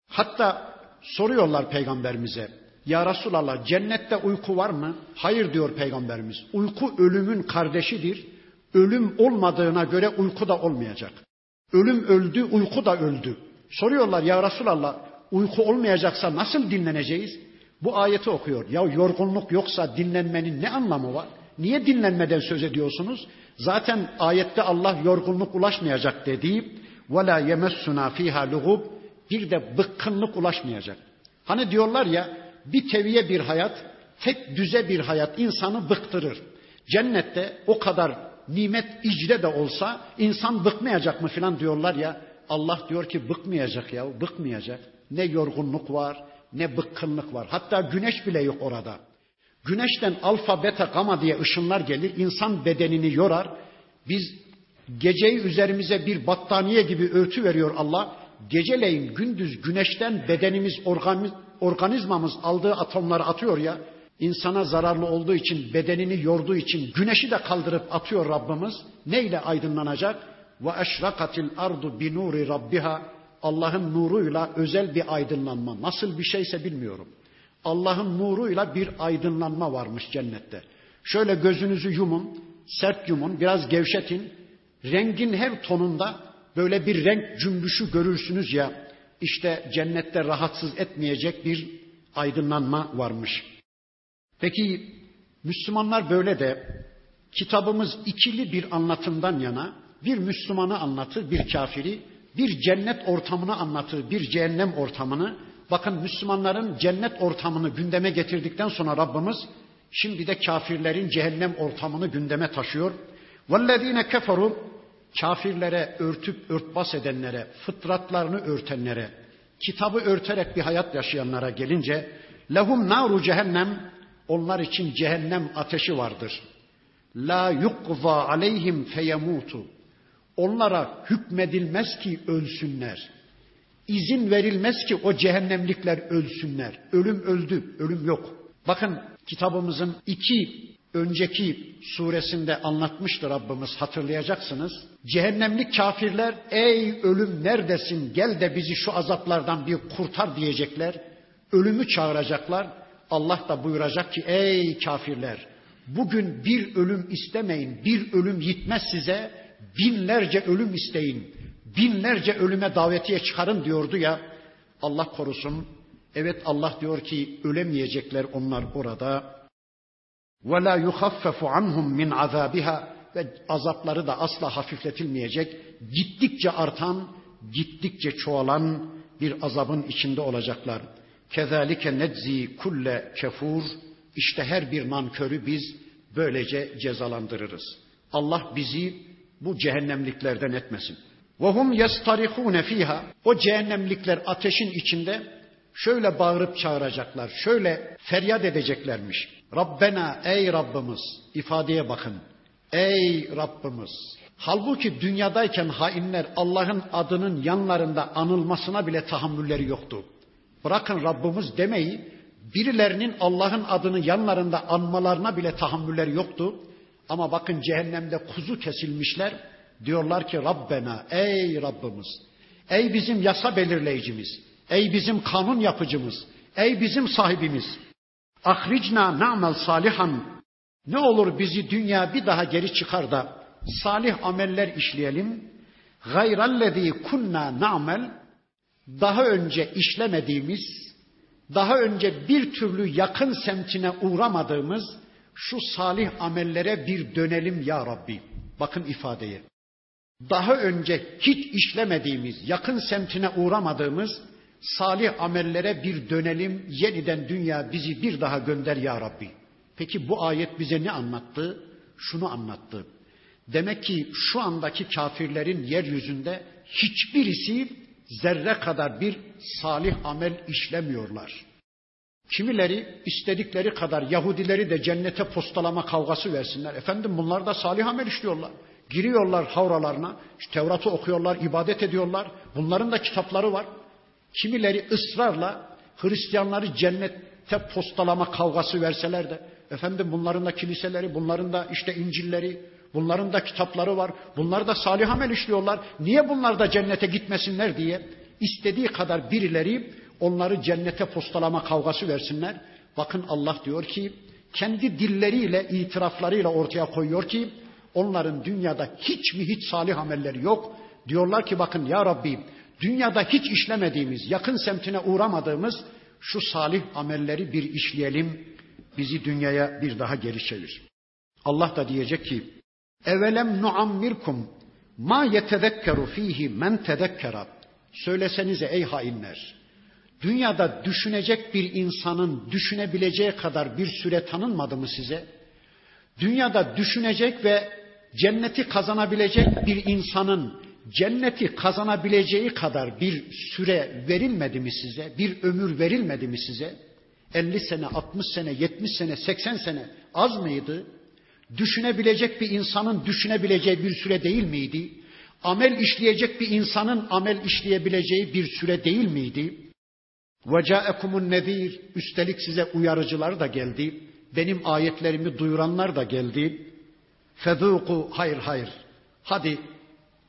Hatta soruyorlar peygamberimize. Ya Resulallah cennette uyku var mı? Hayır diyor peygamberimiz. Uyku ölümün kardeşidir. Ölüm olmadığına göre uyku da olmayacak. Ölüm öldü, uyku da öldü. Soruyorlar ya Resulallah uyku olmayacaksa nasıl dinleneceğiz? Bu ayeti okuyor. Ya yorgunluk yoksa dinlenmenin ne anlamı var? Niye dinlenmeden söz ediyorsunuz? Zaten ayette Allah yorgunluk ulaşmayacak dediği ve la yemessuna fiha lugub bir de bıkkınlık ulaşmayacak. Hani diyorlar ya bir teviye bir hayat, tek düze bir hayat insanı bıktırır. Cennette o kadar nimet icre de olsa insan bıkmayacak mı filan diyorlar ya. Allah diyor ki bıkmayacak ya, bıkmayacak. Ne yorgunluk var, ne bıkkınlık var. Hatta güneş bile yok orada. Güneşten alfa, beta, gama diye ışınlar gelir. İnsan bedenini yorar. Biz geceyi üzerimize bir battaniye gibi örtü veriyor Allah. Geceleyin gündüz güneşten bedenimiz, organizmamız aldığı atomları atıyor ya. İnsana zararlı olduğu için, bedenini yorduğu için güneşi de kaldırıp atıyor Rabbimiz. Neyle aydınlanacak? Ve eşrakatil ardu bi nuri rabbiha. Allah'ın nuruyla özel bir aydınlanma. Nasıl bir şeyse bilmiyorum. Allah'ın nuruyla bir aydınlanma varmış cennette. Şöyle gözünüzü yumun, sert yumun, biraz gevşetin. Rengin her tonunda böyle bir renk cümbüşü görürsünüz ya. İşte cennette rahatsız etmeyecek bir aydınlanma varmış. Peki Müslümanlar böyle de kitabımız ikili bir anlatımdan yana bir Müslümanı anlatır, bir kafiri, bir cennet ortamını anlatır, bir cehennem ortamını. Bakın Müslümanların cennet ortamını gündeme getirdikten sonra Rabbimiz şimdi de kafirlerin cehennem ortamını gündeme taşıyor. وَالَّذ۪ينَ كَفَرُوا Kafirlere örtüp örtbas edenlere, fıtratlarını örtenlere, kitabı örterek bir hayat yaşayanlara gelince lehum naru cehennem onlar için cehennem ateşi vardır. La yukva aleyhim feyemutu. Onlara hükmedilmez ki ölsünler. İzin verilmez ki o cehennemlikler ölsünler. Ölüm öldü, ölüm yok. Bakın kitabımızın iki önceki suresinde anlatmıştı Rabbimiz hatırlayacaksınız. Cehennemlik kafirler ey ölüm neredesin gel de bizi şu azaplardan bir kurtar diyecekler. Ölümü çağıracaklar. Allah da buyuracak ki ey kafirler bugün bir ölüm istemeyin. Bir ölüm yitmez size. Binlerce ölüm isteyin. Binlerce ölüme davetiye çıkarın diyordu ya. Allah korusun. Evet Allah diyor ki ölemeyecekler onlar orada ve la yuhaffafu anhum min azabiha ve azapları da asla hafifletilmeyecek. Gittikçe artan, gittikçe çoğalan bir azabın içinde olacaklar. Kezalike neczi kulle kefur. İşte her bir nankörü biz böylece cezalandırırız. Allah bizi bu cehennemliklerden etmesin. Ve hum yestarihune fiha. O cehennemlikler ateşin içinde şöyle bağırıp çağıracaklar, şöyle feryat edeceklermiş. Rabbena ey Rabbimiz ifadeye bakın. Ey Rabbimiz. Halbuki dünyadayken hainler Allah'ın adının yanlarında anılmasına bile tahammülleri yoktu. Bırakın Rabbimiz demeyi birilerinin Allah'ın adını yanlarında anmalarına bile tahammülleri yoktu. Ama bakın cehennemde kuzu kesilmişler. Diyorlar ki Rabbena ey Rabbimiz. Ey bizim yasa belirleyicimiz. Ey bizim kanun yapıcımız. Ey bizim sahibimiz. Ahricna na'mel salihan. Ne olur bizi dünya bir daha geri çıkar da salih ameller işleyelim. Gayrallezî kunna na'mel. Daha önce işlemediğimiz, daha önce bir türlü yakın semtine uğramadığımız şu salih amellere bir dönelim ya Rabbi. Bakın ifadeye. Daha önce hiç işlemediğimiz, yakın semtine uğramadığımız salih amellere bir dönelim, yeniden dünya bizi bir daha gönder ya Rabbi. Peki bu ayet bize ne anlattı? Şunu anlattı. Demek ki şu andaki kafirlerin yeryüzünde hiçbirisi zerre kadar bir salih amel işlemiyorlar. Kimileri istedikleri kadar Yahudileri de cennete postalama kavgası versinler. Efendim bunlar da salih amel işliyorlar. Giriyorlar havralarına, işte Tevrat'ı okuyorlar, ibadet ediyorlar. Bunların da kitapları var. Kimileri ısrarla Hristiyanları cennette postalama kavgası verseler de efendim bunların da kiliseleri, bunların da işte İncilleri, bunların da kitapları var. Bunlar da salih amel işliyorlar. Niye bunlar da cennete gitmesinler diye istediği kadar birileri onları cennete postalama kavgası versinler. Bakın Allah diyor ki kendi dilleriyle, itiraflarıyla ortaya koyuyor ki onların dünyada hiç mi hiç salih amelleri yok. Diyorlar ki bakın ya Rabbi dünyada hiç işlemediğimiz, yakın semtine uğramadığımız şu salih amelleri bir işleyelim. Bizi dünyaya bir daha geri çevir. Allah da diyecek ki Evelem nuammirkum ma yetezekkeru fihi men tezekkera. Söylesenize ey hainler. Dünyada düşünecek bir insanın düşünebileceği kadar bir süre tanınmadı mı size? Dünyada düşünecek ve cenneti kazanabilecek bir insanın cenneti kazanabileceği kadar bir süre verilmedi mi size? Bir ömür verilmedi mi size? 50 sene, 60 sene, 70 sene, 80 sene az mıydı? Düşünebilecek bir insanın düşünebileceği bir süre değil miydi? Amel işleyecek bir insanın amel işleyebileceği bir süre değil miydi? وَجَاءَكُمُ nezir Üstelik size uyarıcılar da geldi. Benim ayetlerimi duyuranlar da geldi. فَذُوقُوا Hayır hayır. Hadi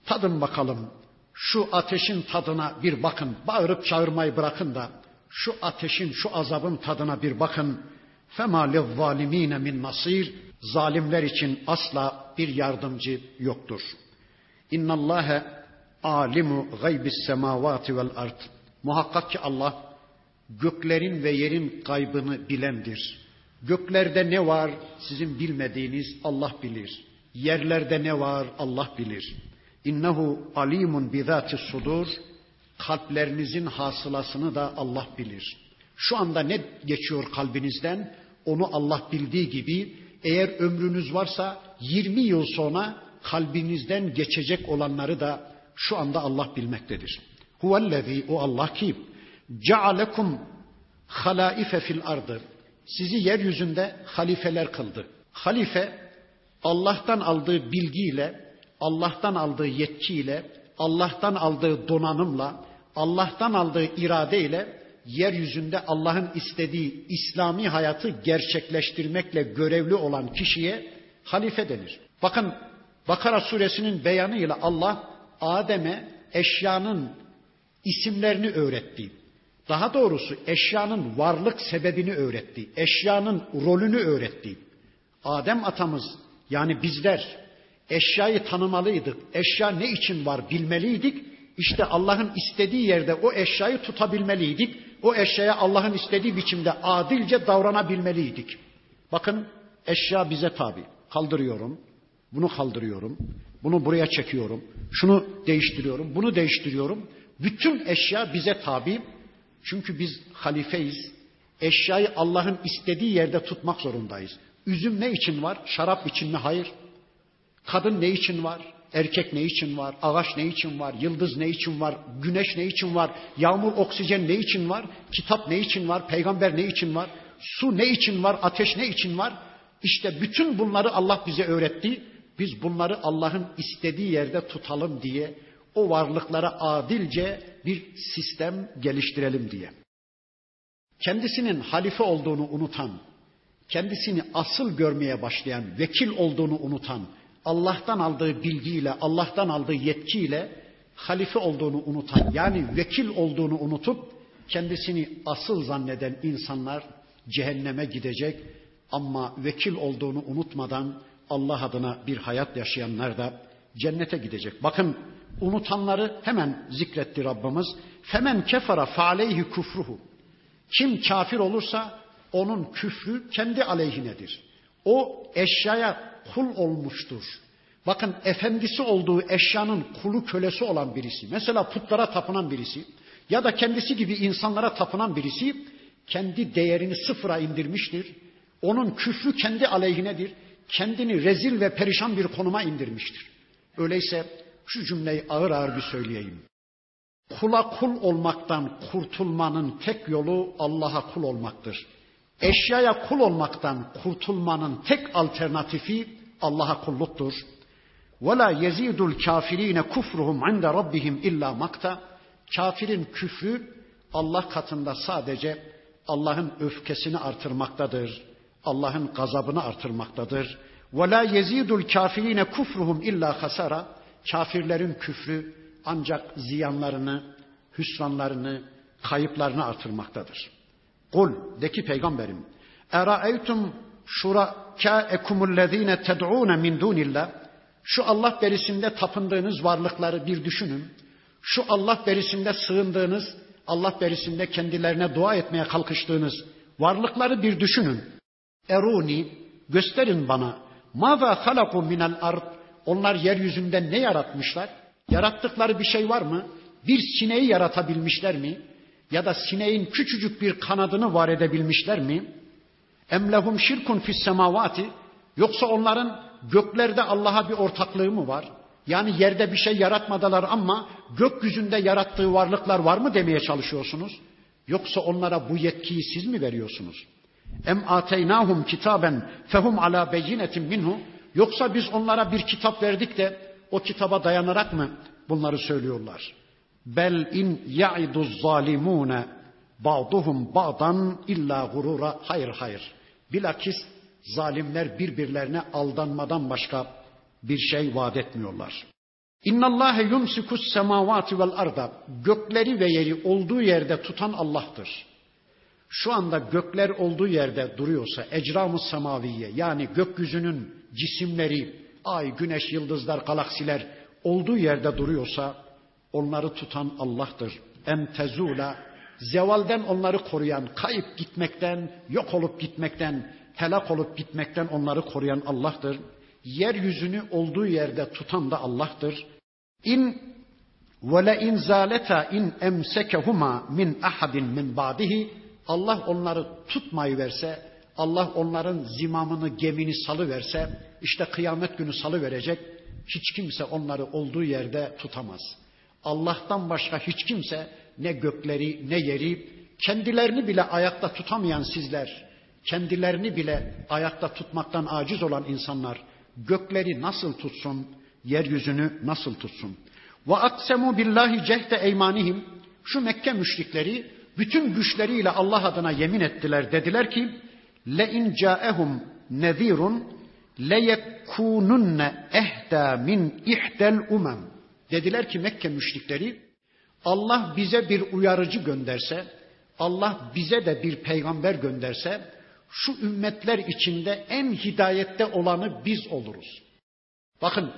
Tadın bakalım. Şu ateşin tadına bir bakın. Bağırıp çağırmayı bırakın da şu ateşin, şu azabın tadına bir bakın. فَمَا لِلظَّالِم۪ينَ min nasir. Zalimler için asla bir yardımcı yoktur. İnna Allahe alimu gaybis semavati vel ard. Muhakkak ki Allah göklerin ve yerin kaybını bilendir. Göklerde ne var sizin bilmediğiniz Allah bilir. Yerlerde ne var Allah bilir. İnnehu alimun bizati sudur. Kalplerinizin hasılasını da Allah bilir. Şu anda ne geçiyor kalbinizden? Onu Allah bildiği gibi eğer ömrünüz varsa 20 yıl sonra kalbinizden geçecek olanları da şu anda Allah bilmektedir. Huvellezî o Allah ki cealekum halaife fil ardı. Sizi yeryüzünde halifeler kıldı. Halife Allah'tan aldığı bilgiyle Allah'tan aldığı yetkiyle, Allah'tan aldığı donanımla, Allah'tan aldığı iradeyle yeryüzünde Allah'ın istediği İslami hayatı gerçekleştirmekle görevli olan kişiye halife denir. Bakın Bakara suresinin beyanıyla Allah Adem'e eşyanın isimlerini öğretti. Daha doğrusu eşyanın varlık sebebini öğretti. Eşyanın rolünü öğretti. Adem atamız yani bizler eşyayı tanımalıydık. Eşya ne için var bilmeliydik. İşte Allah'ın istediği yerde o eşyayı tutabilmeliydik. O eşyaya Allah'ın istediği biçimde adilce davranabilmeliydik. Bakın eşya bize tabi. Kaldırıyorum, bunu kaldırıyorum, bunu buraya çekiyorum, şunu değiştiriyorum, bunu değiştiriyorum. Bütün eşya bize tabi. Çünkü biz halifeyiz. Eşyayı Allah'ın istediği yerde tutmak zorundayız. Üzüm ne için var? Şarap için mi? Hayır. Kadın ne için var? Erkek ne için var? Ağaç ne için var? Yıldız ne için var? Güneş ne için var? Yağmur, oksijen ne için var? Kitap ne için var? Peygamber ne için var? Su ne için var? Ateş ne için var? İşte bütün bunları Allah bize öğretti. Biz bunları Allah'ın istediği yerde tutalım diye o varlıklara adilce bir sistem geliştirelim diye. Kendisinin halife olduğunu unutan, kendisini asıl görmeye başlayan, vekil olduğunu unutan, Allah'tan aldığı bilgiyle, Allah'tan aldığı yetkiyle halife olduğunu unutan, yani vekil olduğunu unutup kendisini asıl zanneden insanlar cehenneme gidecek ama vekil olduğunu unutmadan Allah adına bir hayat yaşayanlar da cennete gidecek. Bakın unutanları hemen zikretti Rabbimiz. Femen kefara faleyhi kufruhu. Kim kafir olursa onun küfrü kendi aleyhinedir. O eşyaya kul olmuştur. Bakın efendisi olduğu eşyanın kulu kölesi olan birisi, mesela putlara tapınan birisi ya da kendisi gibi insanlara tapınan birisi kendi değerini sıfıra indirmiştir. Onun küfrü kendi aleyhinedir. Kendini rezil ve perişan bir konuma indirmiştir. Öyleyse şu cümleyi ağır ağır bir söyleyeyim. Kula kul olmaktan kurtulmanın tek yolu Allah'a kul olmaktır. Eşyaya kul olmaktan kurtulmanın tek alternatifi Allah'a kulluktur. وَلَا يَزِيدُ الْكَافِر۪ينَ كُفْرُهُمْ عِنْدَ رَبِّهِمْ illa makta. Kafirin küfrü Allah katında sadece Allah'ın öfkesini artırmaktadır. Allah'ın gazabını artırmaktadır. وَلَا يَزِيدُ الْكَافِر۪ينَ كُفْرُهُمْ illa hasara. Kafirlerin küfrü ancak ziyanlarını, hüsranlarını, kayıplarını artırmaktadır. Kul de ki peygamberim. Eraeytum şurakâekumullezîne ted'ûne min dûnillah. Şu Allah berisinde tapındığınız varlıkları bir düşünün. Şu Allah berisinde sığındığınız, Allah berisinde kendilerine dua etmeye kalkıştığınız varlıkları bir düşünün. Eruni gösterin bana. Mâzâ halaku minel ard. Onlar yeryüzünde ne yaratmışlar? Yarattıkları bir şey var mı? Bir sineği yaratabilmişler mi? Ya da sineğin küçücük bir kanadını var edebilmişler mi? Emlehum şirkun fis semavati yoksa onların göklerde Allah'a bir ortaklığı mı var? Yani yerde bir şey yaratmadılar ama gökyüzünde yarattığı varlıklar var mı demeye çalışıyorsunuz? Yoksa onlara bu yetkiyi siz mi veriyorsunuz? Em ateynahum kitaben fehum ala beyinetin minhu yoksa biz onlara bir kitap verdik de o kitaba dayanarak mı bunları söylüyorlar? Bel in ya'iduz zalimune ba'duhum ba'dan illa gurura. Hayır hayır. Bilakis zalimler birbirlerine aldanmadan başka bir şey vaat etmiyorlar. İnna Allah yumsikus semavati vel arda. Gökleri ve yeri olduğu yerde tutan Allah'tır. Şu anda gökler olduğu yerde duruyorsa ecram-ı semaviye yani gökyüzünün cisimleri, ay, güneş, yıldızlar, galaksiler olduğu yerde duruyorsa onları tutan Allah'tır. En tezula zevalden onları koruyan, kayıp gitmekten, yok olup gitmekten, helak olup gitmekten onları koruyan Allah'tır. Yeryüzünü olduğu yerde tutan da Allah'tır. İn ve le in zaleta in emsekehuma min ahadin min ba'dihi Allah onları tutmayı verse, Allah onların zimamını, gemini salı verse, işte kıyamet günü salı verecek. Hiç kimse onları olduğu yerde tutamaz. Allah'tan başka hiç kimse ne gökleri ne yeri kendilerini bile ayakta tutamayan sizler, kendilerini bile ayakta tutmaktan aciz olan insanlar gökleri nasıl tutsun, yeryüzünü nasıl tutsun? Ve aksemu billahi cehde eymanihim şu Mekke müşrikleri bütün güçleriyle Allah adına yemin ettiler. Dediler ki le in caehum nezirun leyekununne ehda min ihdel umem. Dediler ki Mekke müşrikleri Allah bize bir uyarıcı gönderse, Allah bize de bir peygamber gönderse şu ümmetler içinde en hidayette olanı biz oluruz. Bakın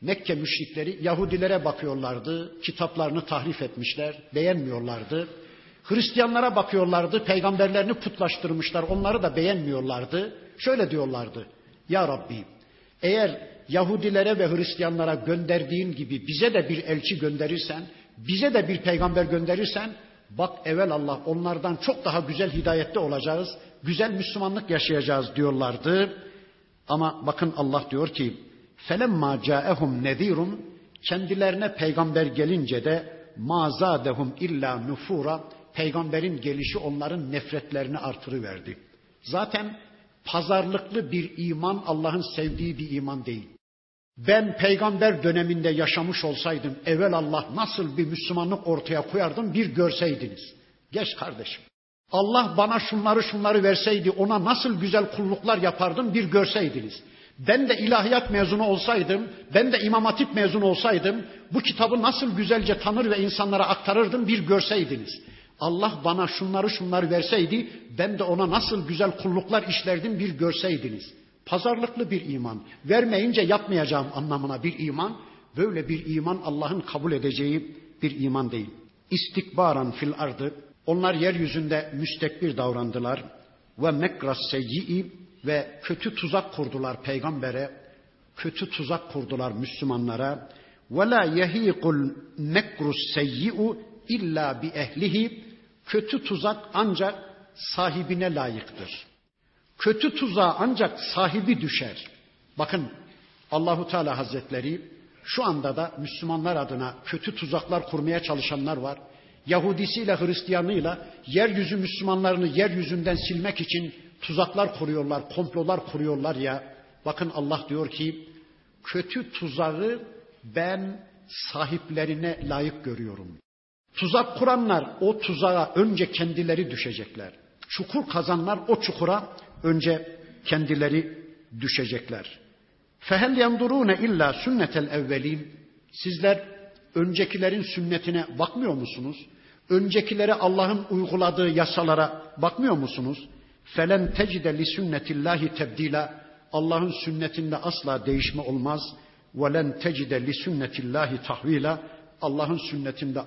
Mekke müşrikleri Yahudilere bakıyorlardı, kitaplarını tahrif etmişler, beğenmiyorlardı. Hristiyanlara bakıyorlardı, peygamberlerini putlaştırmışlar, onları da beğenmiyorlardı. Şöyle diyorlardı, Ya Rabbi eğer Yahudilere ve Hristiyanlara gönderdiğin gibi bize de bir elçi gönderirsen, bize de bir peygamber gönderirsen, bak evvel Allah onlardan çok daha güzel hidayette olacağız, güzel Müslümanlık yaşayacağız diyorlardı. Ama bakın Allah diyor ki, فَلَمَّا جَاءَهُمْ نَذ۪يرٌ Kendilerine peygamber gelince de mazadehum illa nufura peygamberin gelişi onların nefretlerini artırıverdi. Zaten pazarlıklı bir iman Allah'ın sevdiği bir iman değil. Ben peygamber döneminde yaşamış olsaydım evvel Allah nasıl bir Müslümanlık ortaya koyardım bir görseydiniz. Geç kardeşim. Allah bana şunları şunları verseydi ona nasıl güzel kulluklar yapardım bir görseydiniz. Ben de ilahiyat mezunu olsaydım, ben de imam hatip mezunu olsaydım bu kitabı nasıl güzelce tanır ve insanlara aktarırdım bir görseydiniz. Allah bana şunları şunları verseydi ben de ona nasıl güzel kulluklar işlerdim bir görseydiniz. Pazarlıklı bir iman. Vermeyince yapmayacağım anlamına bir iman. Böyle bir iman Allah'ın kabul edeceği bir iman değil. İstikbaran fil ardı. Onlar yeryüzünde müstekbir davrandılar. Ve mekras seyyi'i ve kötü tuzak kurdular peygambere. Kötü tuzak kurdular Müslümanlara. Ve la yehiqul mekrus seyyi'u illa bi ehlihi. Kötü tuzak ancak sahibine layıktır. Kötü tuzağa ancak sahibi düşer. Bakın Allahu Teala Hazretleri şu anda da Müslümanlar adına kötü tuzaklar kurmaya çalışanlar var. Yahudisiyle Hristiyanıyla yeryüzü Müslümanlarını yeryüzünden silmek için tuzaklar kuruyorlar, komplolar kuruyorlar ya. Bakın Allah diyor ki kötü tuzağı ben sahiplerine layık görüyorum. Tuzak kuranlar o tuzağa önce kendileri düşecekler. Çukur kazanlar o çukura önce kendileri düşecekler. Fehel yandurune illa sünnetel evvelin. Sizler öncekilerin sünnetine bakmıyor musunuz? Öncekilere Allah'ın uyguladığı yasalara bakmıyor musunuz? Felen tecide li sünnetillahi tebdila. Allah'ın sünnetinde asla değişme olmaz. Ve len tecide li sünnetillahi tahvila. Allah'ın sünnetinde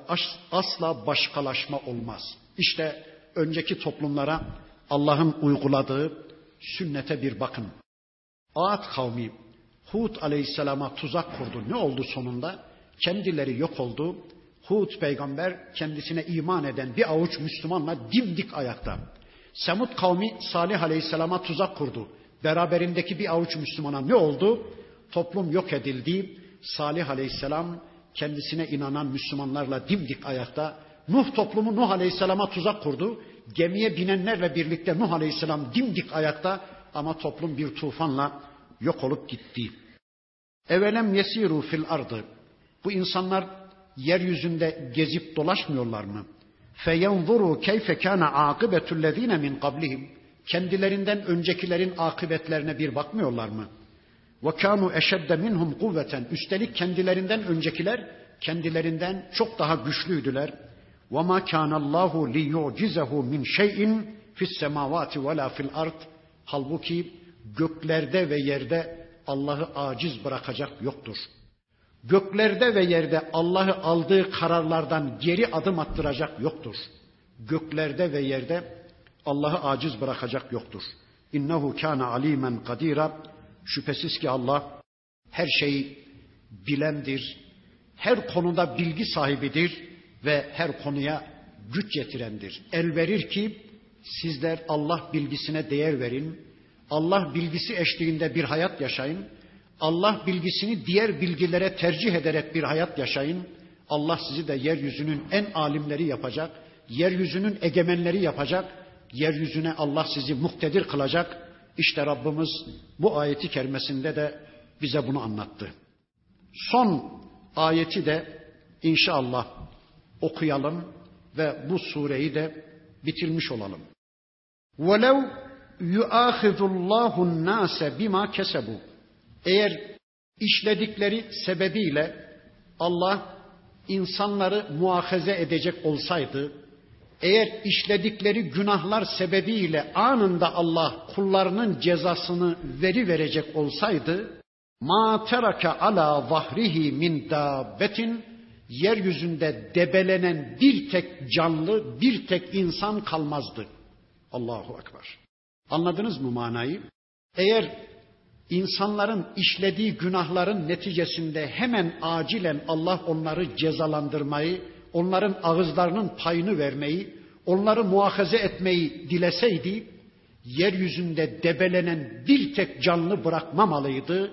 asla başkalaşma olmaz. İşte önceki toplumlara Allah'ın uyguladığı sünnete bir bakın. Ad kavmi Hud aleyhisselama tuzak kurdu. Ne oldu sonunda? Kendileri yok oldu. Hud peygamber kendisine iman eden bir avuç Müslümanla dimdik ayakta. Semud kavmi Salih aleyhisselama tuzak kurdu. Beraberindeki bir avuç Müslümana ne oldu? Toplum yok edildi. Salih aleyhisselam kendisine inanan Müslümanlarla dimdik ayakta. Nuh toplumu Nuh aleyhisselama tuzak kurdu. Gemiye binenlerle birlikte Nuh aleyhisselam dimdik ayakta ama toplum bir tufanla yok olup gitti. Evelem yesiru fil ardı. Bu insanlar yeryüzünde gezip dolaşmıyorlar mı? Feyenzuru keyfe kana akibetullezine min qablihim. Kendilerinden öncekilerin akıbetlerine bir bakmıyorlar mı? Ve kanu eşedde minhum kuvveten. Üstelik kendilerinden öncekiler kendilerinden çok daha güçlüydüler. Allahu li yu'cizehu min şey'in fis semavati ve la fil ard. Halbuki göklerde ve yerde Allah'ı aciz bırakacak yoktur. Göklerde ve yerde Allah'ı aldığı kararlardan geri adım attıracak yoktur. Göklerde ve yerde Allah'ı aciz bırakacak yoktur. İnnehu kana alimen kadira. Şüphesiz ki Allah her şeyi bilendir. Her konuda bilgi sahibidir ve her konuya güç getirendir. El verir ki sizler Allah bilgisine değer verin. Allah bilgisi eşliğinde bir hayat yaşayın. Allah bilgisini diğer bilgilere tercih ederek bir hayat yaşayın. Allah sizi de yeryüzünün en alimleri yapacak. Yeryüzünün egemenleri yapacak. Yeryüzüne Allah sizi muktedir kılacak. İşte Rabbimiz bu ayeti kerimesinde de bize bunu anlattı. Son ayeti de inşallah okuyalım ve bu sureyi de bitirmiş olalım. Velev yuahizullahu nase bima kesebu. Eğer işledikleri sebebiyle Allah insanları muahaze edecek olsaydı, eğer işledikleri günahlar sebebiyle anında Allah kullarının cezasını veri verecek olsaydı, ma teraka ala vahrihi min dabbetin yeryüzünde debelenen bir tek canlı, bir tek insan kalmazdı. Allahu Ekber. Anladınız mı manayı? Eğer insanların işlediği günahların neticesinde hemen acilen Allah onları cezalandırmayı, onların ağızlarının payını vermeyi, onları muhafaza etmeyi dileseydi, yeryüzünde debelenen bir tek canlı bırakmamalıydı,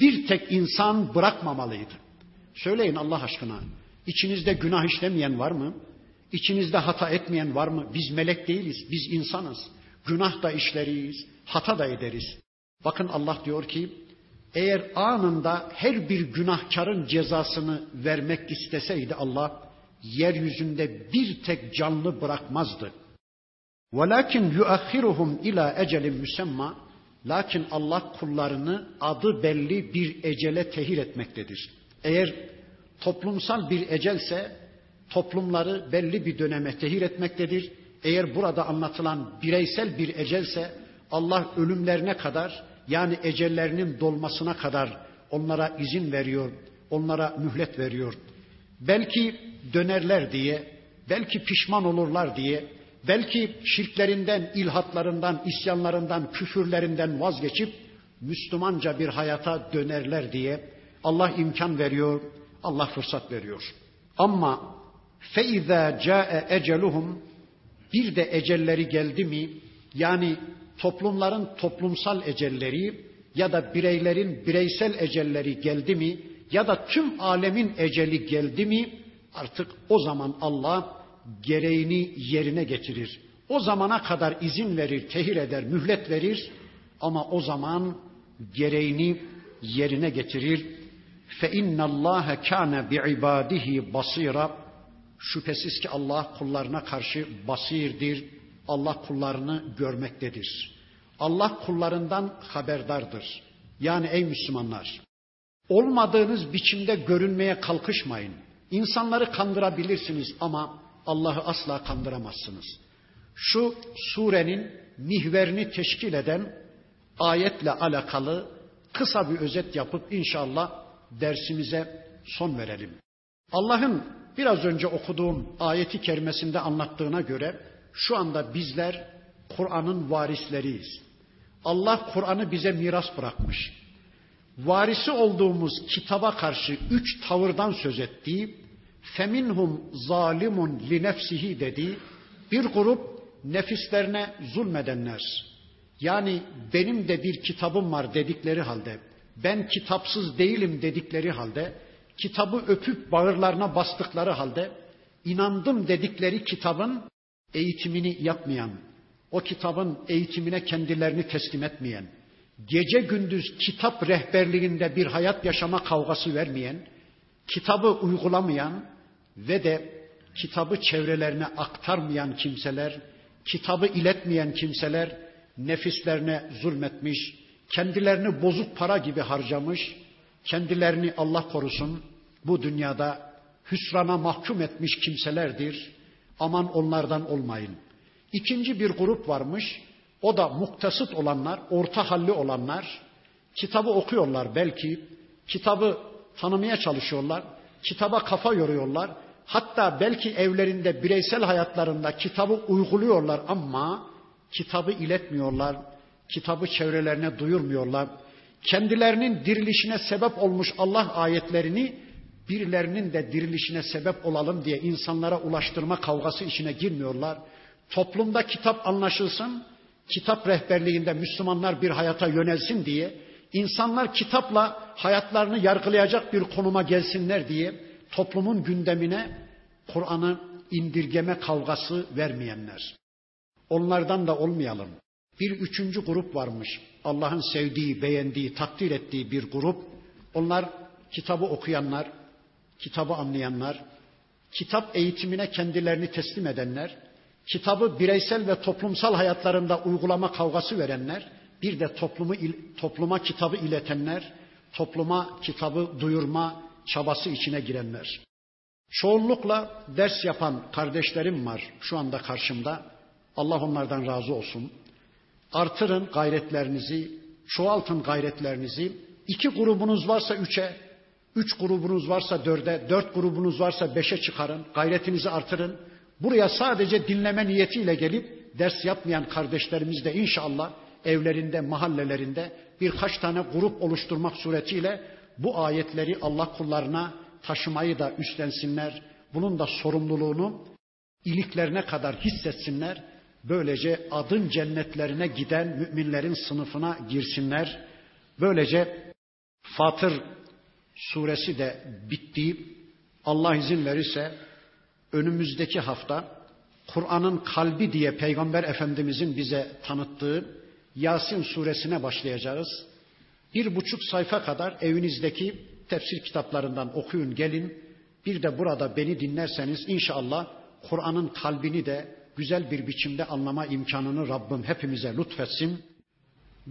bir tek insan bırakmamalıydı. Söyleyin Allah aşkına, içinizde günah işlemeyen var mı? İçinizde hata etmeyen var mı? Biz melek değiliz, biz insanız. Günah da işleriyiz, hata da ederiz. Bakın Allah diyor ki, eğer anında her bir günahkarın cezasını vermek isteseydi Allah, yeryüzünde bir tek canlı bırakmazdı. وَلَكِنْ يُؤَخِّرُهُمْ ila ecelin müsemma Lakin Allah kullarını adı belli bir ecele tehir etmektedir. Eğer toplumsal bir ecelse toplumları belli bir döneme tehir etmektedir. Eğer burada anlatılan bireysel bir ecelse Allah ölümlerine kadar yani ecellerinin dolmasına kadar onlara izin veriyor, onlara mühlet veriyor. Belki dönerler diye, belki pişman olurlar diye, belki şirklerinden, ilhatlarından, isyanlarından, küfürlerinden vazgeçip Müslümanca bir hayata dönerler diye Allah imkan veriyor, Allah fırsat veriyor. Ama feiza ca'e eceluhum bir de ecelleri geldi mi yani toplumların toplumsal ecelleri ya da bireylerin bireysel ecelleri geldi mi ya da tüm alemin eceli geldi mi artık o zaman Allah gereğini yerine getirir. O zamana kadar izin verir, tehir eder, mühlet verir ama o zaman gereğini yerine getirir. Fe inna Allah kana bi ibadihi basira. Şüphesiz ki Allah kullarına karşı basirdir. Allah kullarını görmektedir. Allah kullarından haberdardır. Yani ey Müslümanlar, olmadığınız biçimde görünmeye kalkışmayın. İnsanları kandırabilirsiniz ama Allah'ı asla kandıramazsınız. Şu surenin mihverini teşkil eden ayetle alakalı kısa bir özet yapıp inşallah dersimize son verelim. Allah'ın biraz önce okuduğum ayeti kerimesinde anlattığına göre şu anda bizler Kur'an'ın varisleriyiz. Allah Kur'an'ı bize miras bırakmış. Varisi olduğumuz kitaba karşı üç tavırdan söz ettiği, feminhum zalimun li nefsihi dedi, bir grup nefislerine zulmedenler. Yani benim de bir kitabım var dedikleri halde, ben kitapsız değilim dedikleri halde, kitabı öpüp bağırlarına bastıkları halde, inandım dedikleri kitabın eğitimini yapmayan, o kitabın eğitimine kendilerini teslim etmeyen, gece gündüz kitap rehberliğinde bir hayat yaşama kavgası vermeyen, kitabı uygulamayan ve de kitabı çevrelerine aktarmayan kimseler, kitabı iletmeyen kimseler nefislerine zulmetmiş, kendilerini bozuk para gibi harcamış, kendilerini Allah korusun bu dünyada hüsrana mahkum etmiş kimselerdir. Aman onlardan olmayın. İkinci bir grup varmış. O da muktasıt olanlar, orta halli olanlar. Kitabı okuyorlar belki. Kitabı tanımaya çalışıyorlar. Kitaba kafa yoruyorlar. Hatta belki evlerinde, bireysel hayatlarında kitabı uyguluyorlar ama kitabı iletmiyorlar. Kitabı çevrelerine duyurmuyorlar. Kendilerinin dirilişine sebep olmuş Allah ayetlerini birilerinin de dirilişine sebep olalım diye insanlara ulaştırma kavgası içine girmiyorlar. Toplumda kitap anlaşılsın, kitap rehberliğinde Müslümanlar bir hayata yönelsin diye, insanlar kitapla hayatlarını yargılayacak bir konuma gelsinler diye toplumun gündemine Kur'an'ı indirgeme kavgası vermeyenler. Onlardan da olmayalım. Bir üçüncü grup varmış. Allah'ın sevdiği, beğendiği, takdir ettiği bir grup. Onlar kitabı okuyanlar, kitabı anlayanlar, kitap eğitimine kendilerini teslim edenler, kitabı bireysel ve toplumsal hayatlarında uygulama kavgası verenler, bir de toplumu topluma kitabı iletenler, topluma kitabı duyurma çabası içine girenler. Çoğunlukla ders yapan kardeşlerim var şu anda karşımda. Allah onlardan razı olsun. Artırın gayretlerinizi, çoğaltın gayretlerinizi. İki grubunuz varsa üçe, üç grubunuz varsa dörde, dört grubunuz varsa beşe çıkarın. Gayretinizi artırın. Buraya sadece dinleme niyetiyle gelip ders yapmayan kardeşlerimiz de inşallah evlerinde, mahallelerinde birkaç tane grup oluşturmak suretiyle bu ayetleri Allah kullarına taşımayı da üstlensinler. Bunun da sorumluluğunu iliklerine kadar hissetsinler. Böylece adın cennetlerine giden müminlerin sınıfına girsinler. Böylece Fatır suresi de bitti. Allah izin verirse önümüzdeki hafta Kur'an'ın kalbi diye Peygamber Efendimizin bize tanıttığı Yasin suresine başlayacağız. Bir buçuk sayfa kadar evinizdeki tefsir kitaplarından okuyun gelin. Bir de burada beni dinlerseniz inşallah Kur'an'ın kalbini de güzel bir biçimde anlama imkanını Rabbim hepimize lütfetsin.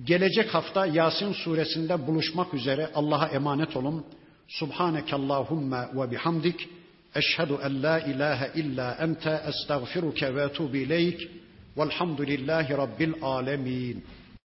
Gelecek hafta Yasin suresinde buluşmak üzere Allah'a emanet olun. Subhaneke Allahumma ve bihamdik. Eşhedü en la ilahe illa ente estağfiruke ve etubu ileyk. Velhamdülillahi Rabbil alemin.